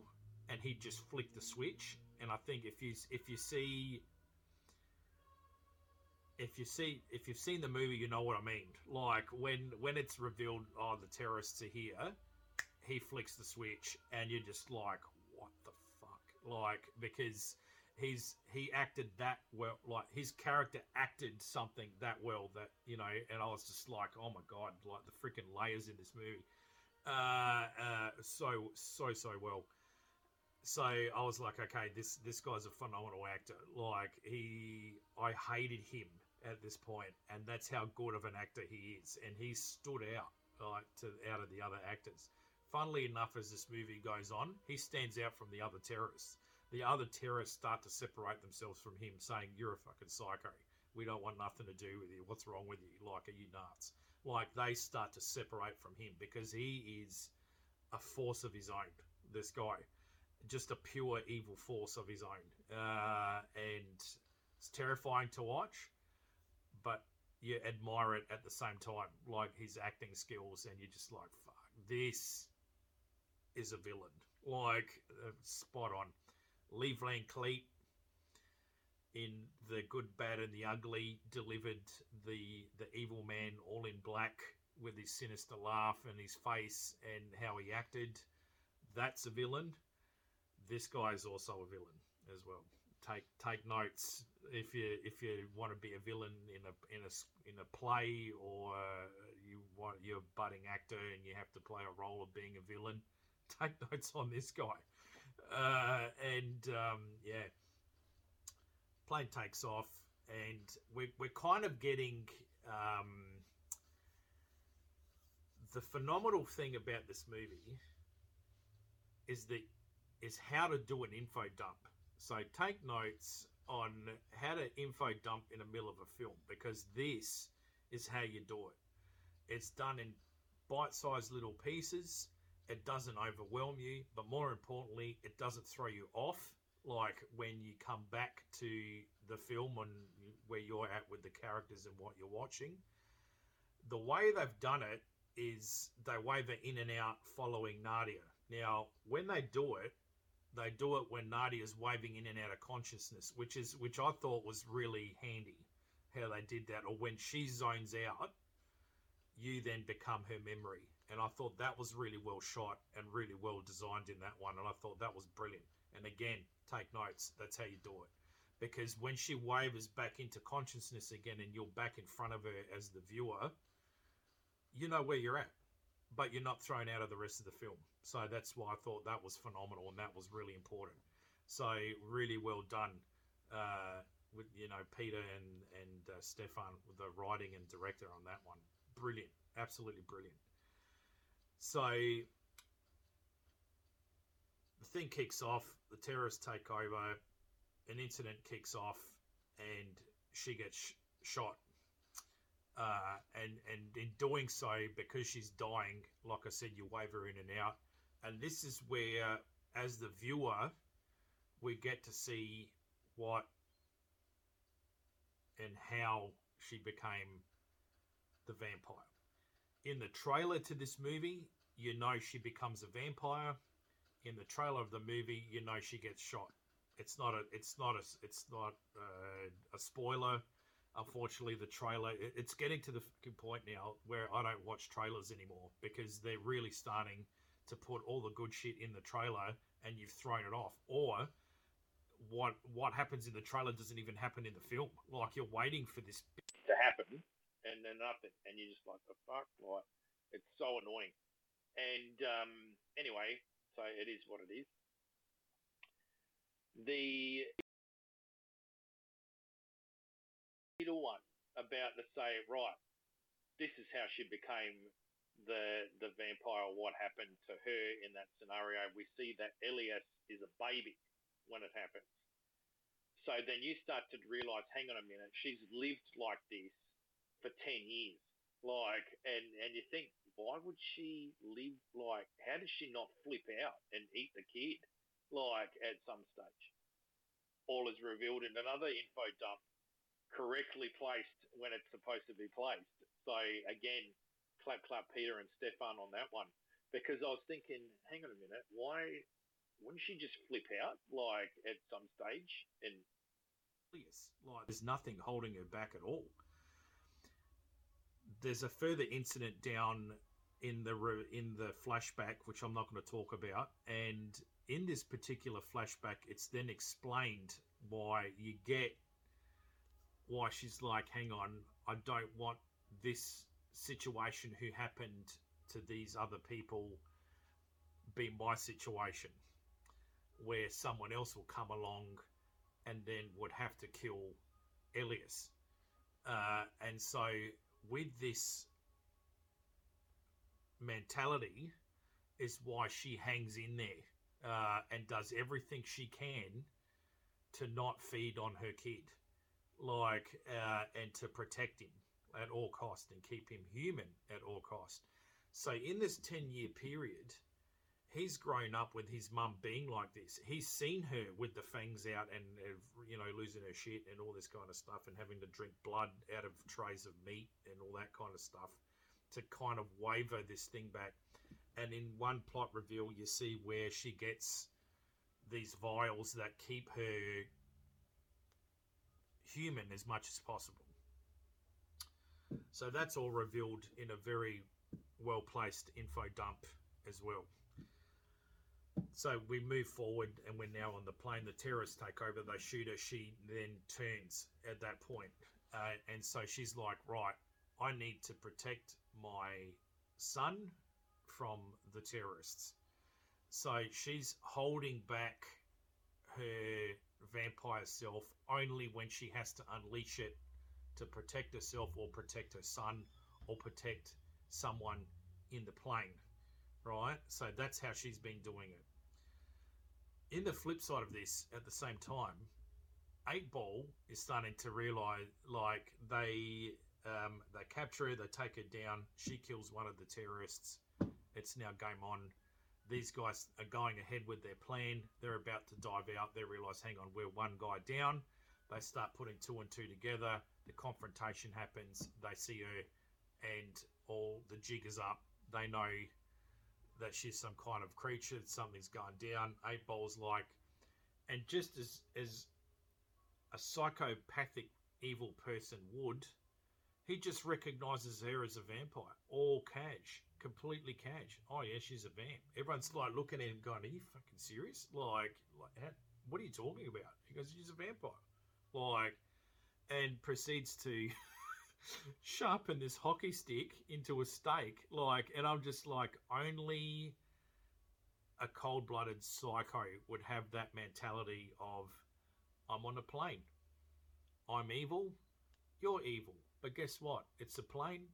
and he just flicked the switch, and I think if you if you see if you see if you've seen the movie, you know what I mean. Like when when it's revealed, oh, the terrorists are here, he flicks the switch, and you're just like? Like because he's he acted that well, like his character acted something that well that you know, and I was just like, oh my god, like the freaking layers in this movie, uh, uh, so so so well so I was like, okay, this this guy's a phenomenal actor. Like he, I hated him at this point, and that's how good of an actor he is. And he stood out like to out of the other actors. Funnily enough, as this movie goes on, he stands out from the other terrorists. The other terrorists start to separate themselves from him, saying, "You're a fucking psycho. We don't want nothing to do with you. What's wrong with you? Like, are you nuts?" Like they start to separate from him because he is a force of his own. This guy just a pure evil force of his own, uh, and it's terrifying to watch, but you admire it at the same time, like his acting skills, and you're just like, "Fuck, this is a villain." Like uh, spot on. Lee Van Cleef in the good, bad, and the ugly delivered the the evil man all in black with his sinister laugh and his face and how he acted. That's a villain this guy is also a villain as well. Take take notes if you if you want to be a villain in a in a in a play or you want you're a budding actor and you have to play a role of being a villain. <laughs> Take notes on this guy, uh, and um, yeah, plane takes off, and we're we're kind of getting. Um, the phenomenal thing about this movie is that is how to do an info dump. So take notes on how to info dump in the middle of a film because this is how you do it. It's done in bite sized little pieces. It doesn't overwhelm you, but more importantly, it doesn't throw you off. Like when you come back to the film and where you're at with the characters and what you're watching. The way they've done it is they waver in and out following Nadia. Now, when they do it, they do it when Nadia's waving in and out of consciousness, which is which I thought was really handy how they did that. Or when she zones out, you then become her memory. And I thought that was really well shot and really well designed in that one. And I thought that was brilliant. And again, take notes. That's how you do it. Because when she wavers back into consciousness again and you're back in front of her as the viewer, you know where you're at but you're not thrown out of the rest of the film. So that's why I thought that was phenomenal and that was really important. So really well done uh, with you know Peter and and uh, Stefan the writing and director on that one. Brilliant, absolutely brilliant. So the thing kicks off, the terrorists take over, an incident kicks off, and she gets sh- shot uh, and and in doing so, because she's dying, like I said, you wave her in and out, and this is where, as the viewer, we get to see what and how she became the vampire. In the trailer to this movie, you know she becomes a vampire. In the trailer of the movie, you know she gets shot. It's not a. It's not a. It's not a, a spoiler unfortunately the trailer it's getting to the point now where i don't watch trailers anymore because they're really starting to put all the good shit in the trailer and you've thrown it off or what what happens in the trailer doesn't even happen in the film. Like you're waiting for this to happen, and then nothing, and you're just like, the fuck, like it's so annoying. And um, anyway, so it is what it is. The middle one about to say, right, this is how she became the the vampire. What happened to her in that scenario? We see that Elias is a baby when it happens. So then you start to realize, hang on a minute, she's lived like this for 10 years. Like, and, and you think, why would she live like, how does she not flip out and eat the kid? Like, at some stage. All is revealed in another info dump, correctly placed when it's supposed to be placed. So again, clap, clap Peter and Stefan on that one. Because I was thinking, hang on a minute, why wouldn't she just flip out like at some stage and like there's nothing holding her back at all there's a further incident down in the in the flashback which i'm not going to talk about and in this particular flashback it's then explained why you get why she's like hang on i don't want this situation who happened to these other people be my situation where someone else will come along and then would have to kill Elias. Uh, and so, with this mentality, is why she hangs in there uh, and does everything she can to not feed on her kid, like, uh, and to protect him at all cost and keep him human at all cost. So, in this 10 year period, he's grown up with his mum being like this. He's seen her with the fangs out and you know losing her shit and all this kind of stuff and having to drink blood out of trays of meat and all that kind of stuff to kind of waver this thing back. And in one plot reveal, you see where she gets these vials that keep her human as much as possible. So that's all revealed in a very well placed info dump as well. So we move forward and we're now on the plane. The terrorists take over, they shoot her. She then turns at that point. Uh, and so she's like, right, I need to protect my son from the terrorists. So she's holding back her vampire self only when she has to unleash it to protect herself or protect her son or protect someone in the plane right? So that's how she's been doing it. In the flip side of this, at the same time, Eight Ball is starting to realize like they um, they capture her, they take her down. She kills one of the terrorists. It's now game on. These guys are going ahead with their plan. They're about to dive out. They realize, hang on, we're one guy down. They start putting two and two together. The confrontation happens. They see her, and all the jig is up. They know that she's some kind of creature, something's gone down. Eight Ball's like, and just as as a psychopathic evil person would, he just recognizes her as a vampire, all cash, completely cash. Oh yeah, she's a vamp. Everyone's like looking at him, going, "Are you fucking serious? Like, like, how, what are you talking about?" He goes, "She's a vampire." Like, and proceeds to. <laughs> sharpen this hockey stick into a stake. Like, and I'm just like, only a cold blooded psycho would have that mentality of, I'm on a plane. I'm evil. You're evil. But guess what? It's a plane.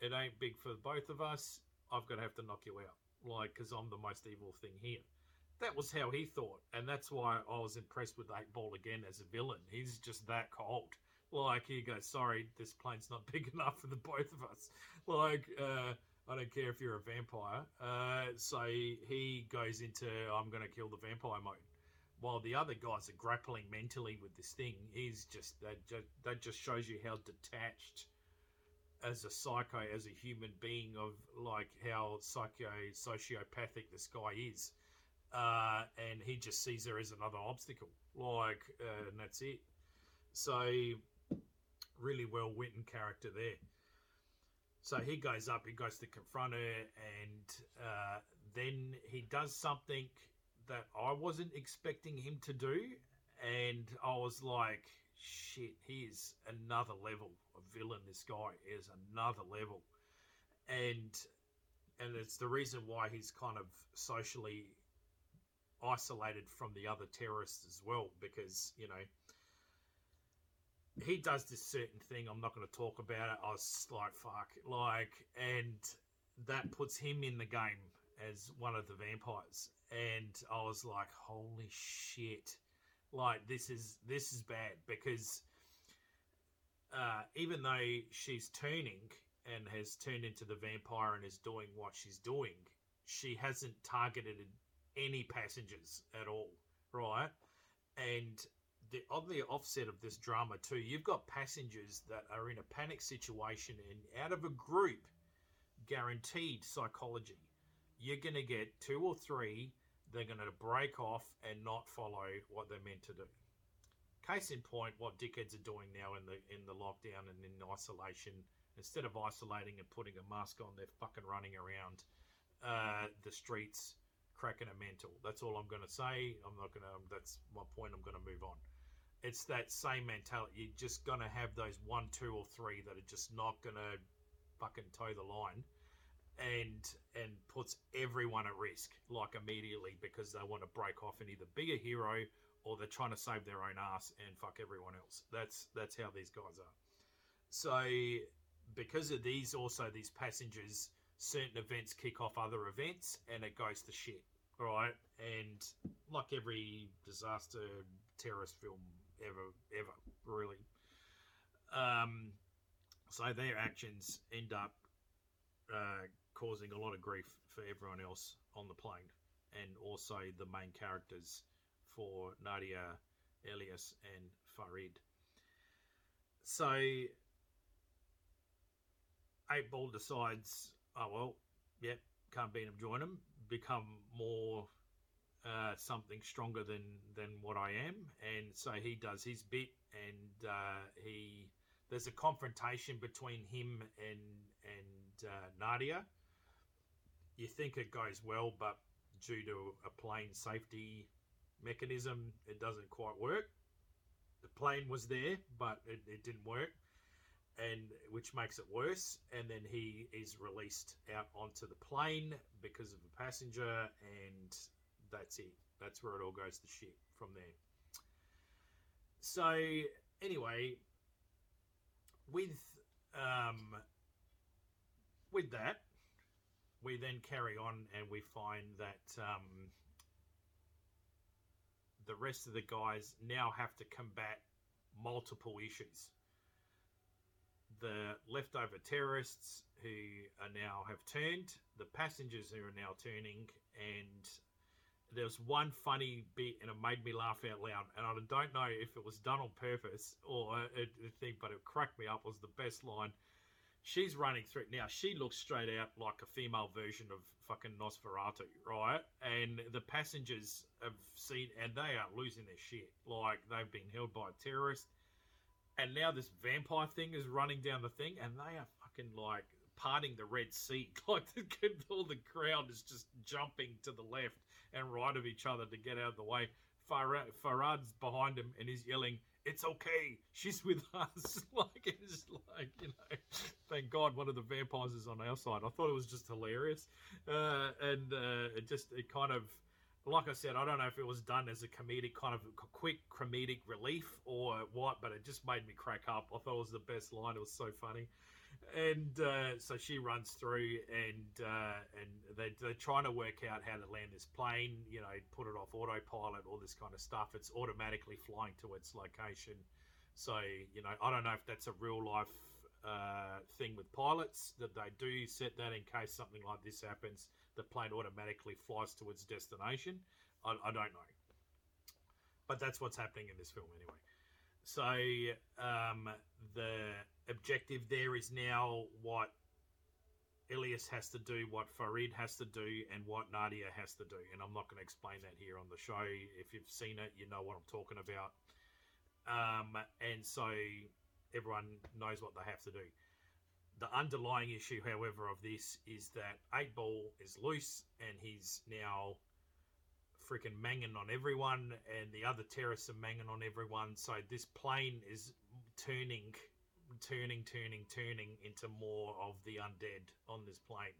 It ain't big for both of us. I've got to have to knock you out. Like, because I'm the most evil thing here. That was how he thought. And that's why I was impressed with Eight Ball again as a villain. He's just that cold like he goes, sorry, this plane's not <laughs> big enough for the both of us. Like, uh, I don't care if you're a vampire. Uh, so he goes into, I'm going to kill the vampire mode. While the other guys are grappling mentally with this thing, he's just that, just that just shows you how detached as a psycho, as a human being, of like how psycho sociopathic this guy is. Uh, and he just sees her as another obstacle, like, uh, and that's it. So really well written character there. So he goes up, he goes to confront her, and uh, then he does something that I wasn't expecting him to do. and I was like, shit, he is another level of villain. This guy is another level, and and it's the reason why he's kind of socially isolated from the other terrorists as well because you know he does this certain thing i'm not going to talk about it i was like fuck like and that puts him in the game as one of the vampires and i was like holy shit like this is this is bad because uh, even though she's turning and has turned into the vampire and is doing what she's doing, she hasn't targeted any passengers at all, right? And the on the offset of this drama too, you've got passengers that are in a panic situation and out of a group, guaranteed psychology. You're gonna get two or three, they're gonna break off and not follow what they're meant to do. Case in point, what dickheads are doing now in the in the lockdown and in isolation, instead of isolating and putting a mask on, they're fucking running around uh, the streets cracking a mental. That's all I'm going to say. I'm not going to. That's my point. I'm going to move on. It's that same mentality. You're just going to have those one, two, or three that are just not going to fucking toe the line, and and puts everyone at risk like immediately because they want to break off and either be a hero or they're trying to save their own ass and fuck everyone else. That's that's how these guys are. So because of these, also these passengers certain events kick off other events and it goes to shit right and like every disaster terrorist film ever ever really um so their actions end up uh, causing a lot of grief for everyone else on the plane and also the main characters for Nadia, Elias, and Farid. So, Eight Ball decides oh well, yep, can't beat him, join him, become more uh, something stronger than than what I am, and so he does his bit, and uh, he there's a confrontation between him and and uh, Nadia. You think it goes well, but due to a plane safety mechanism, it doesn't quite work. The plane was there, but it, it didn't work and which makes it worse. And then he is released out onto the plane because of a passenger, and that's it. That's where it all goes to shit from there. So anyway, with um, with that, we then carry on and we find that um, the rest of the guys now have to combat multiple issues the leftover terrorists who are now have turned, the passengers who are now turning, and there was one funny bit and it made me laugh out loud. And I don't know if it was done on purpose or a, a thing, but it cracked me up. Was the best line. She's running through now. She looks straight out like a female version of fucking Nosferatu, right? And the passengers have seen, and they are losing their shit. Like they've been held by a terrorist and now this vampire thing is running down the thing, and they are fucking like parting the Red Sea. <laughs> Like all the crowd is just jumping to the left and right of each other to get out of the way. Farid, Farid's behind him and he's yelling, "It's okay, she's with <laughs> us!" like it's like you know, thank God one of the vampires is on our side. I thought it was just hilarious, uh, and uh, it just it kind of like I said, I don't know if it was done as a comedic kind of quick comedic relief or what, but it just made me crack up. I thought it was the best line. It was so funny. And uh, so she runs through, and uh, and they, they're trying to work out how to land this plane. You know, put it off autopilot, all this kind of stuff. It's automatically flying to its location. So you know, I don't know if that's a real life uh, thing with pilots that they do set that in case something like this happens the plane automatically flies to its destination. I, I don't know. But that's what's happening in this film anyway. So um, the objective there is now what Elias has to do, what Farid has to do, and what Nadia has to do. And I'm not going to explain that here on the show. If you've seen it, you know what I'm talking about. Um, and so everyone knows what they have to do. The underlying issue, however, of this is that Eight Ball is loose and he's now freaking manging on everyone, and the other terrorists are manging on everyone. So this plane is turning, turning, turning, turning into more of the undead on this plane.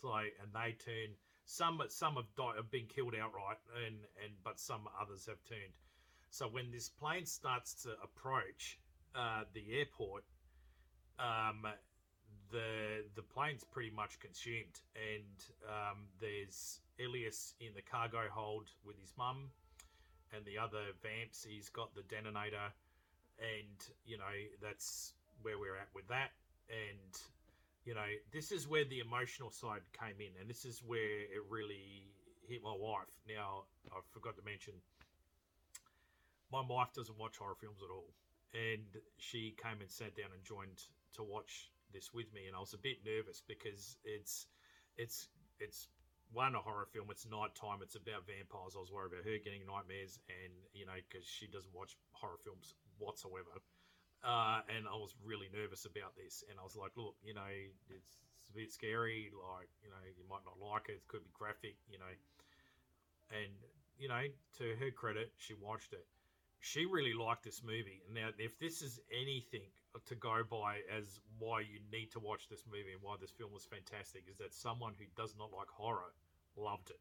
So and they turn. Some some have died, have been killed outright, and and but some others have turned. So when this plane starts to approach uh, the airport, um, the the plane's pretty much consumed, and um, there's Elias in the cargo hold with his mum, and the other Vamps. He's got the detonator, and you know that's where we're at with that. And you know this is where the emotional side came in, and this is where it really hit my wife. Now I forgot to mention, my wife doesn't watch horror films at all, and she came and sat down and joined to watch this with me, and I was a bit nervous because it's it's it's one a horror film. It's nighttime. It's about vampires. I was worried about her getting nightmares, and you know because she doesn't watch horror films whatsoever. Uh, and I was really nervous about this, and I was like, "Look, you know, it's, it's a bit scary. Like, you know, you might not like it. It could be graphic, you know." And you know, to her credit, she watched it she really liked this movie. And now, if this is anything to go by as why you need to watch this movie and why this film was fantastic, is that someone who does not like horror loved it.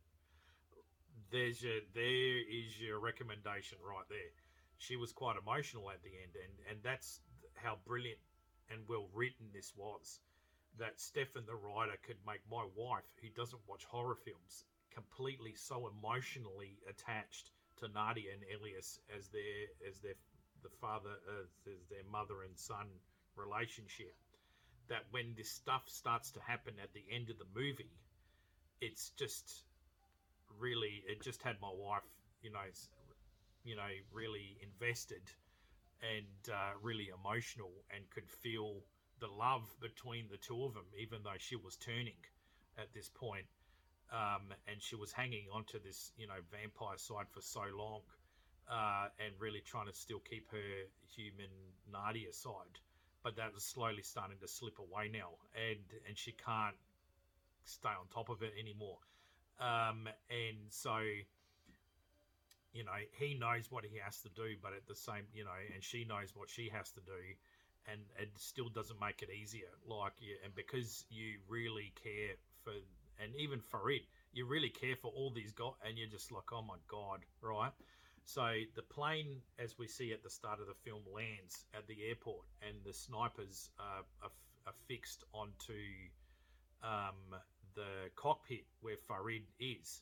There's your there is your recommendation right there. She was quite emotional at the end, and and that's how brilliant and well written this was. That Stefan the writer could make my wife, who doesn't watch horror films, completely so emotionally attached to Nadia and Elias as their as their the father as, as their mother and son relationship. That when this stuff starts to happen at the end of the movie, it's just really it just had my wife, you know, you know, really invested and uh, really emotional and could feel the love between the two of them, even though she was turning at this point um, and she was hanging onto this, you know, vampire side for so long, uh, and really trying to still keep her human Nadia side. But that was slowly starting to slip away now, and and she can't stay on top of it anymore. Um, and so, you know, he knows what he has to do, but at the same, you know, and she knows what she has to do, and it still doesn't make it easier. Like, and because you really care for and even Farid, you really care for all these guys, and you're just like, oh my god, right? So the plane, as we see at the start of the film, lands at the airport, and the snipers are, are, are fixed onto um, the cockpit where Farid is.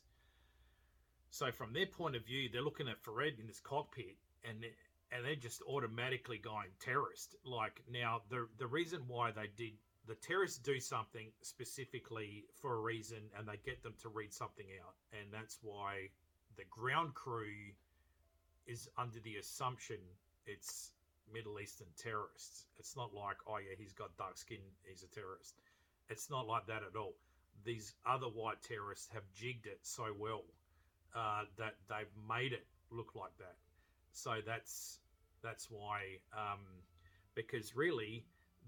So from their point of view, they're looking at Farid in this cockpit, and and they're just automatically going terrorist. Like now, the the reason why they did the terrorists do something specifically for a reason and they get them to read something out. And that's why the ground crew is under the assumption it's Middle Eastern terrorists. It's not like, oh, yeah, he's got dark skin, he's a terrorist. It's not like that at all. These other white terrorists have jigged it so well uh, that they've made it look like that. So that's that's why, um, because really,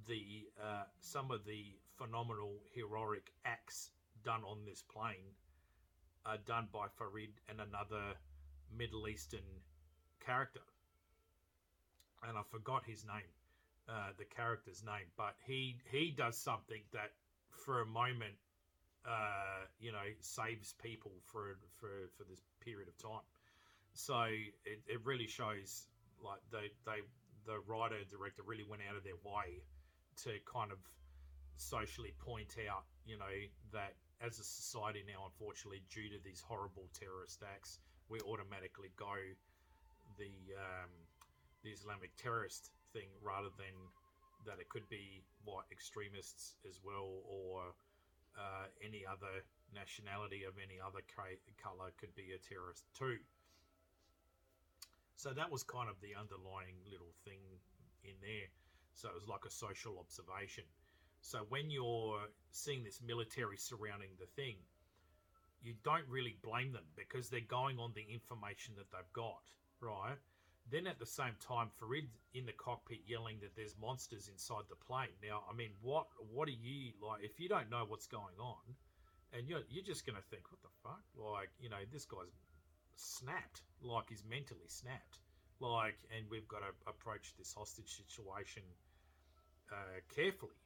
the uh, some of the phenomenal heroic acts done on this plane are done by Farid and another Middle Eastern character, and I forgot his name, uh, the character's name, but he he does something that for a moment, uh, you know, saves people for for for this period of time. So it, it really shows like they they the writer director really went out of their way to kind of socially point out, you know, that as a society now, unfortunately, due to these horrible terrorist acts, we automatically go the um, the Islamic terrorist thing rather than that it could be white extremists as well or uh, any other nationality of any other color could be a terrorist too. So that was kind of the underlying little thing in there. So it was like a social observation. So when you're seeing this military surrounding the thing, you don't really blame them because they're going on the information that they've got, right? Then at the same time, Farid in the cockpit yelling that there's monsters inside the plane. Now, I mean, what what are you like? If you don't know what's going on, and you're you're just gonna think, what the fuck? Like, you know, this guy's snapped, like he's mentally snapped. Like, and we've got to approach this hostage situation uh, carefully.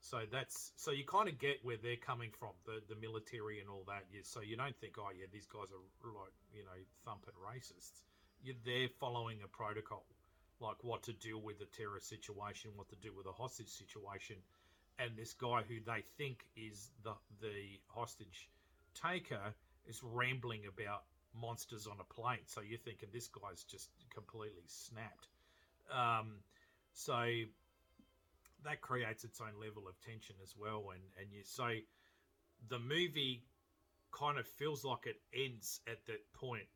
So that's so you kind of get where they're coming from, the the military and all that. Yeah, so you don't think, oh yeah, these guys are like you know thumping racists. You, they're following a protocol, like what to deal with a terrorist situation, what to do with a hostage situation, and this guy who they think is the the hostage taker is rambling about monsters on a plane. So you're thinking this guy's just completely snapped. Um, so that creates its own level of tension as well. And and you so the movie kind of feels like it ends at that point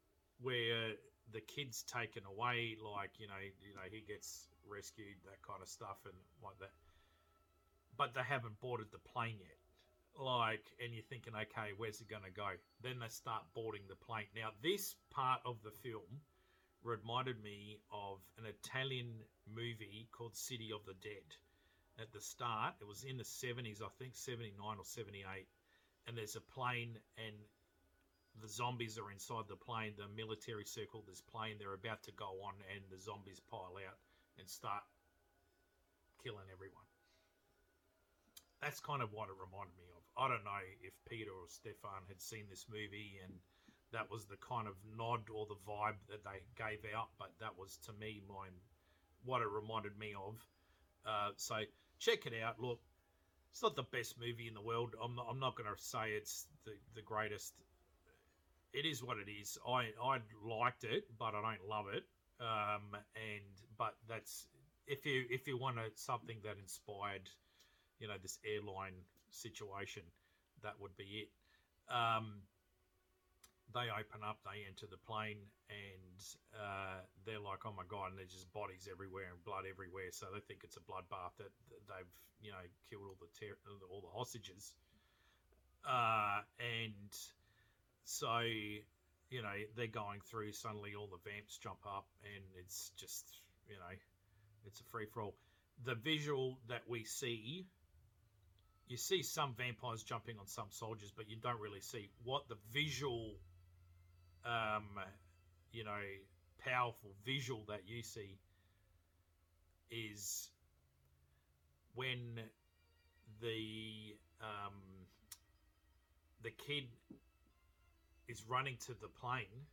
where the kid's taken away, like you know, you know, he gets rescued, that kind of stuff, and like that. But they haven't boarded the plane yet. Like, and you're thinking, okay, where's it going to go? Then they start boarding the plane. Now, this part of the film reminded me of an Italian movie called City of the Dead at the start. It was in the 70s, I think 79 or 78. And there's a plane, and the zombies are inside the plane. The military circle this plane. They're about to go on, and the zombies pile out and start killing everyone. That's kind of what it reminded me of. I don't know if Peter or Stefan had seen this movie and that was the kind of nod or the vibe that they gave out, but that was to me what it reminded me of. Uh, so check it out. Look, it's not the best movie in the world. I'm not, I'm not going to say it's the, the greatest. It is what it is. I I liked it, but I don't love it. Um, and but that's if you if you want something that inspired, you know, this airline situation, that would be it. Um, they open up, they enter the plane, and uh, they're like, "Oh my god!" And there's just bodies everywhere and blood everywhere. So they think it's a bloodbath that, they've, you know, killed all the ter- all the hostages. Uh, and so, you know, they're going through. Suddenly, all the vamps jump up, and it's just, you know, it's a free for all. The visual that we see you see some vampires jumping on some soldiers, but you don't really see what the visual um, you know, powerful visual that you see is when the um, the kid is running to the plane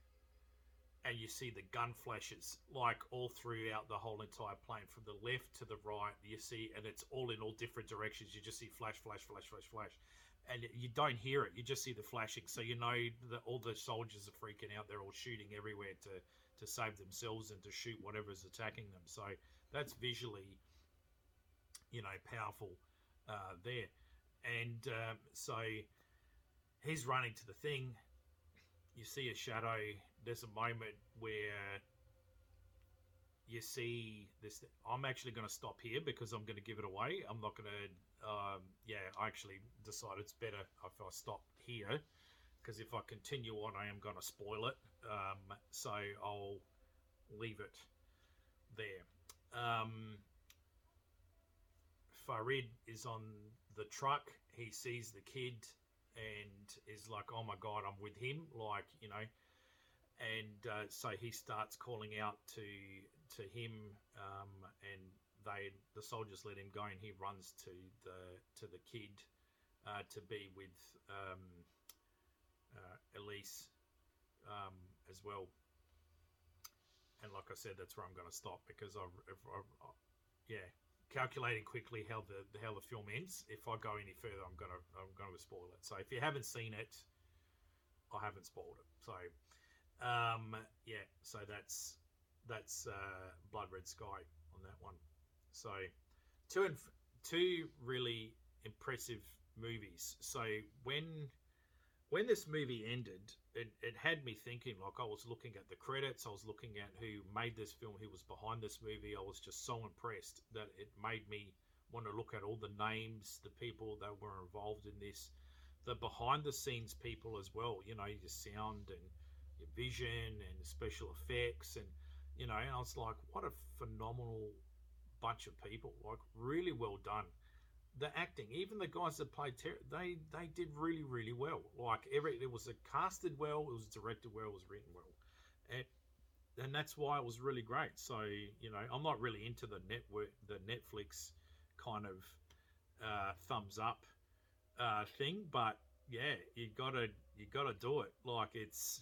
and you see the gun flashes like all throughout the whole entire plane from the left to the right you see and it's all in all different directions you just see flash flash flash flash flash and you don't hear it. You just see the flashing, so you know that all the soldiers are freaking out. They're all shooting everywhere to to save themselves and to shoot whatever's attacking them. So that's visually, you know, powerful uh, there. And um, so he's running to the thing. You see a shadow. There's a moment where you see this. I'm actually going to stop here because I'm going to give it away. I'm not going to um, yeah, I actually decided it's better if I stop here because if I continue on, I am going to spoil it. Um, so I'll leave it there. Um, Farid is on the truck. He sees the kid and is like, "Oh my god, I'm with him!" Like you know, and uh, so he starts calling out to to him, um, and they the soldiers let him go, and he runs to the to the kid uh, to be with um, uh, Elise um, as well. And like I said, that's where I'm going to stop because I, I, I, yeah, calculating quickly how the how the film ends. If I go any further, I'm gonna I'm going to spoil it. So if you haven't seen it, I haven't spoiled it. So um, yeah, so that's that's uh, Blood Red Sky on that one. So, two and two really impressive movies. So when when this movie ended, it, it had me thinking. Like I was looking at the credits, I was looking at who made this film, who was behind this movie. I was just so impressed that it made me want to look at all the names, the people that were involved in this, the behind the scenes people as well. You know, your sound and vision and special effects, and you know, and I was like, what a phenomenal bunch of people. Like really well done. The acting, even the guys that played Ter- they they did really really well. Like every it was a casted well, it was directed well, it was written well. and and that's why it was really great. So you know, I'm not really into the network, the Netflix kind of uh, thumbs up uh, thing, but yeah, you gotta you gotta do it. Like it's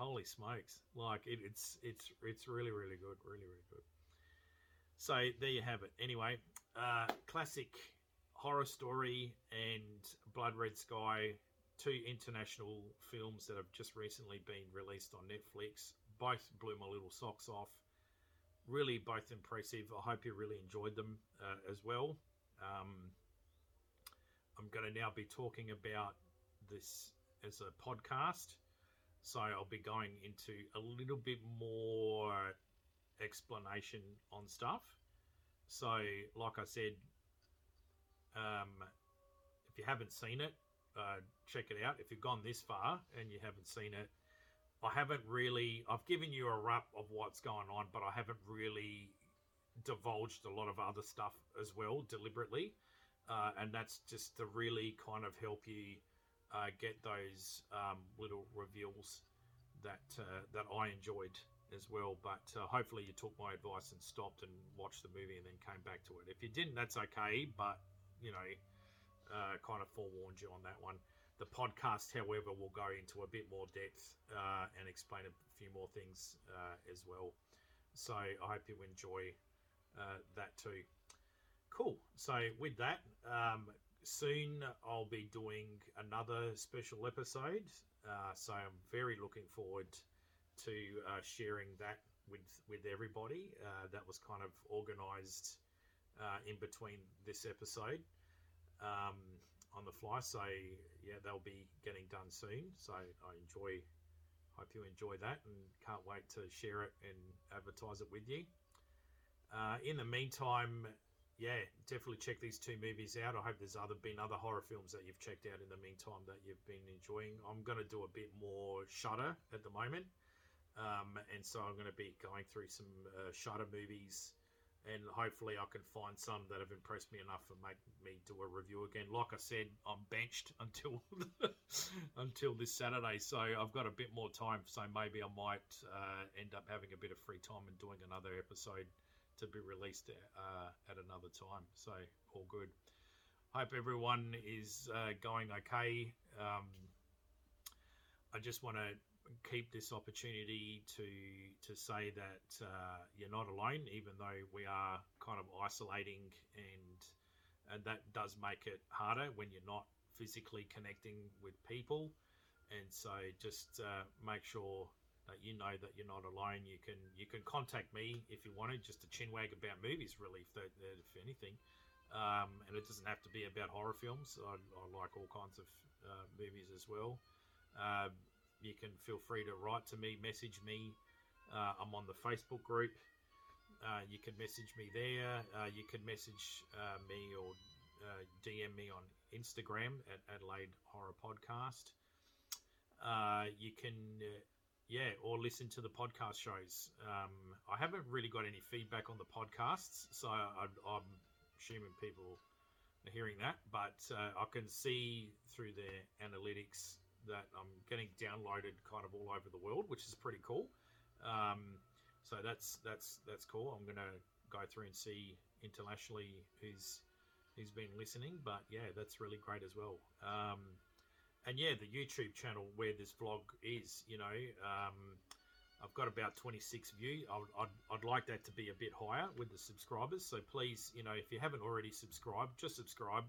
holy smokes, like it, it's it's it's really really good, really really good. So there you have it. Anyway, uh, classic horror story and Blood Red Sky, two international films that have just recently been released on Netflix. Both blew my little socks off. Really, both impressive. I hope you really enjoyed them uh, as well. Um, I'm going to now be talking about this as a podcast. So I'll be going into a little bit more explanation on stuff. So, like I said, um, if you haven't seen it, uh, check it out. If you've gone this far and you haven't seen it, I haven't really. I've given you a wrap of what's going on, but I haven't really divulged a lot of other stuff as well deliberately. Uh, and that's just to really kind of help you uh, get those um, little reveals that uh, that I enjoyed as well. But uh, hopefully you took my advice and stopped and watched the movie and then came back to it. If you didn't, that's okay. But you know, uh, kind of forewarned you on that one. The podcast, however, will go into a bit more depth uh, and explain a few more things uh, as well. So I hope you enjoy that too. Cool. So with that, um, soon I'll be doing another special episode. Uh, so I'm very looking forward to uh, sharing that with with everybody. Uh, that was kind of organised uh, in between this episode um, on the fly. So yeah, they'll be getting done soon. So I enjoy. Hope you enjoy that, and can't wait to share it and advertise it with you. Uh, in the meantime, yeah, definitely check these two movies out. I hope there's other been other horror films that you've checked out in the meantime that you've been enjoying. I'm to do a bit more Shudder at the moment, um, and so I'm to be going through some uh, Shudder movies and hopefully I can find some that have impressed me enough and make me do a review again. Like I said, I'm benched <laughs> until until this Saturday, so I've got a bit more time. So maybe I might uh, end up having a bit of free time and doing another episode to be released uh, at another time. So all good. Hope everyone is uh, going okay. Um, I just want to keep this opportunity to to say that uh, you're not alone, even though we are kind of isolating, and and that does make it harder when you're not physically connecting with people. And so, just uh, make sure that you know that you're not alone. You can you can contact me if you wanted, just to chinwag about movies, really, if, they, if anything. Um, and it doesn't have to be about horror films. I, I like all kinds of uh, movies as well. Uh, you can feel free to write to me, message me. Uh, I'm on the Facebook group. Uh, you can message me there. Uh, you can message uh, me or uh, DM me on Instagram at Adelaide Horror Podcast. Uh, you can, yeah, or listen to the podcast shows. Um, I haven't really got any feedback on the podcasts, so I, am assuming people are hearing that, but I can see through their analytics that I'm getting downloaded kind of all over the world, which is pretty cool. Um, so that's that's that's cool. I'm gonna go through and see internationally who's who's been listening, but yeah, that's really great as well. Um, and yeah, the YouTube channel where this vlog is, you know, um, I've got about 26 views. I'd, I'd, I'd, like that to be a bit higher with the subscribers. So please, you know, if you haven't already subscribed, just subscribe.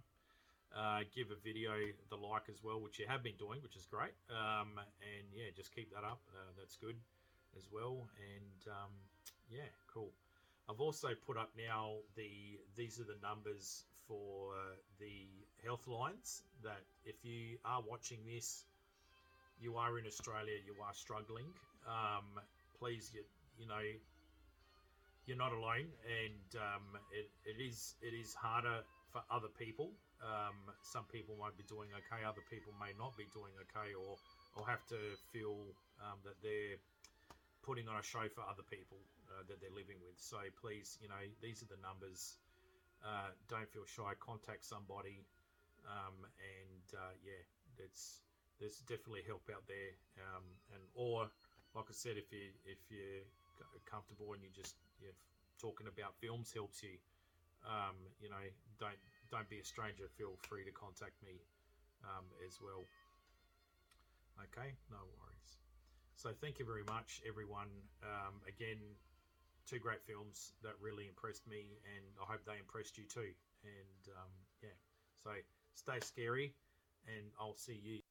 Uh, give a video the like as well, which you have been doing, which is great. Um, and yeah, just keep that up. Uh, that's good as well. And um, yeah, cool. I've also put up now the these are the numbers for the health lines that if you are watching this, you are in Australia, you are struggling. Um, please, you you know you're not alone, and um, it, it is it is harder for other people um, some people might be doing okay, other people may not be doing okay, or or have to feel um, that they're putting on a show for other people uh, that they're living with. So please, you know, these are the numbers. Uh, don't feel shy. Contact somebody, um, and uh, yeah, it's there's definitely help out there. Um, and or like I said, if you if you're comfortable and you just you're talking about films helps you, um, you know, don't don't be a stranger. Feel free to contact me um, as well. Okay, no worries. So thank you very much, everyone. Um, again, two great films that really impressed me, and I hope they impressed you too. And um, yeah, so stay scary, and I'll see you.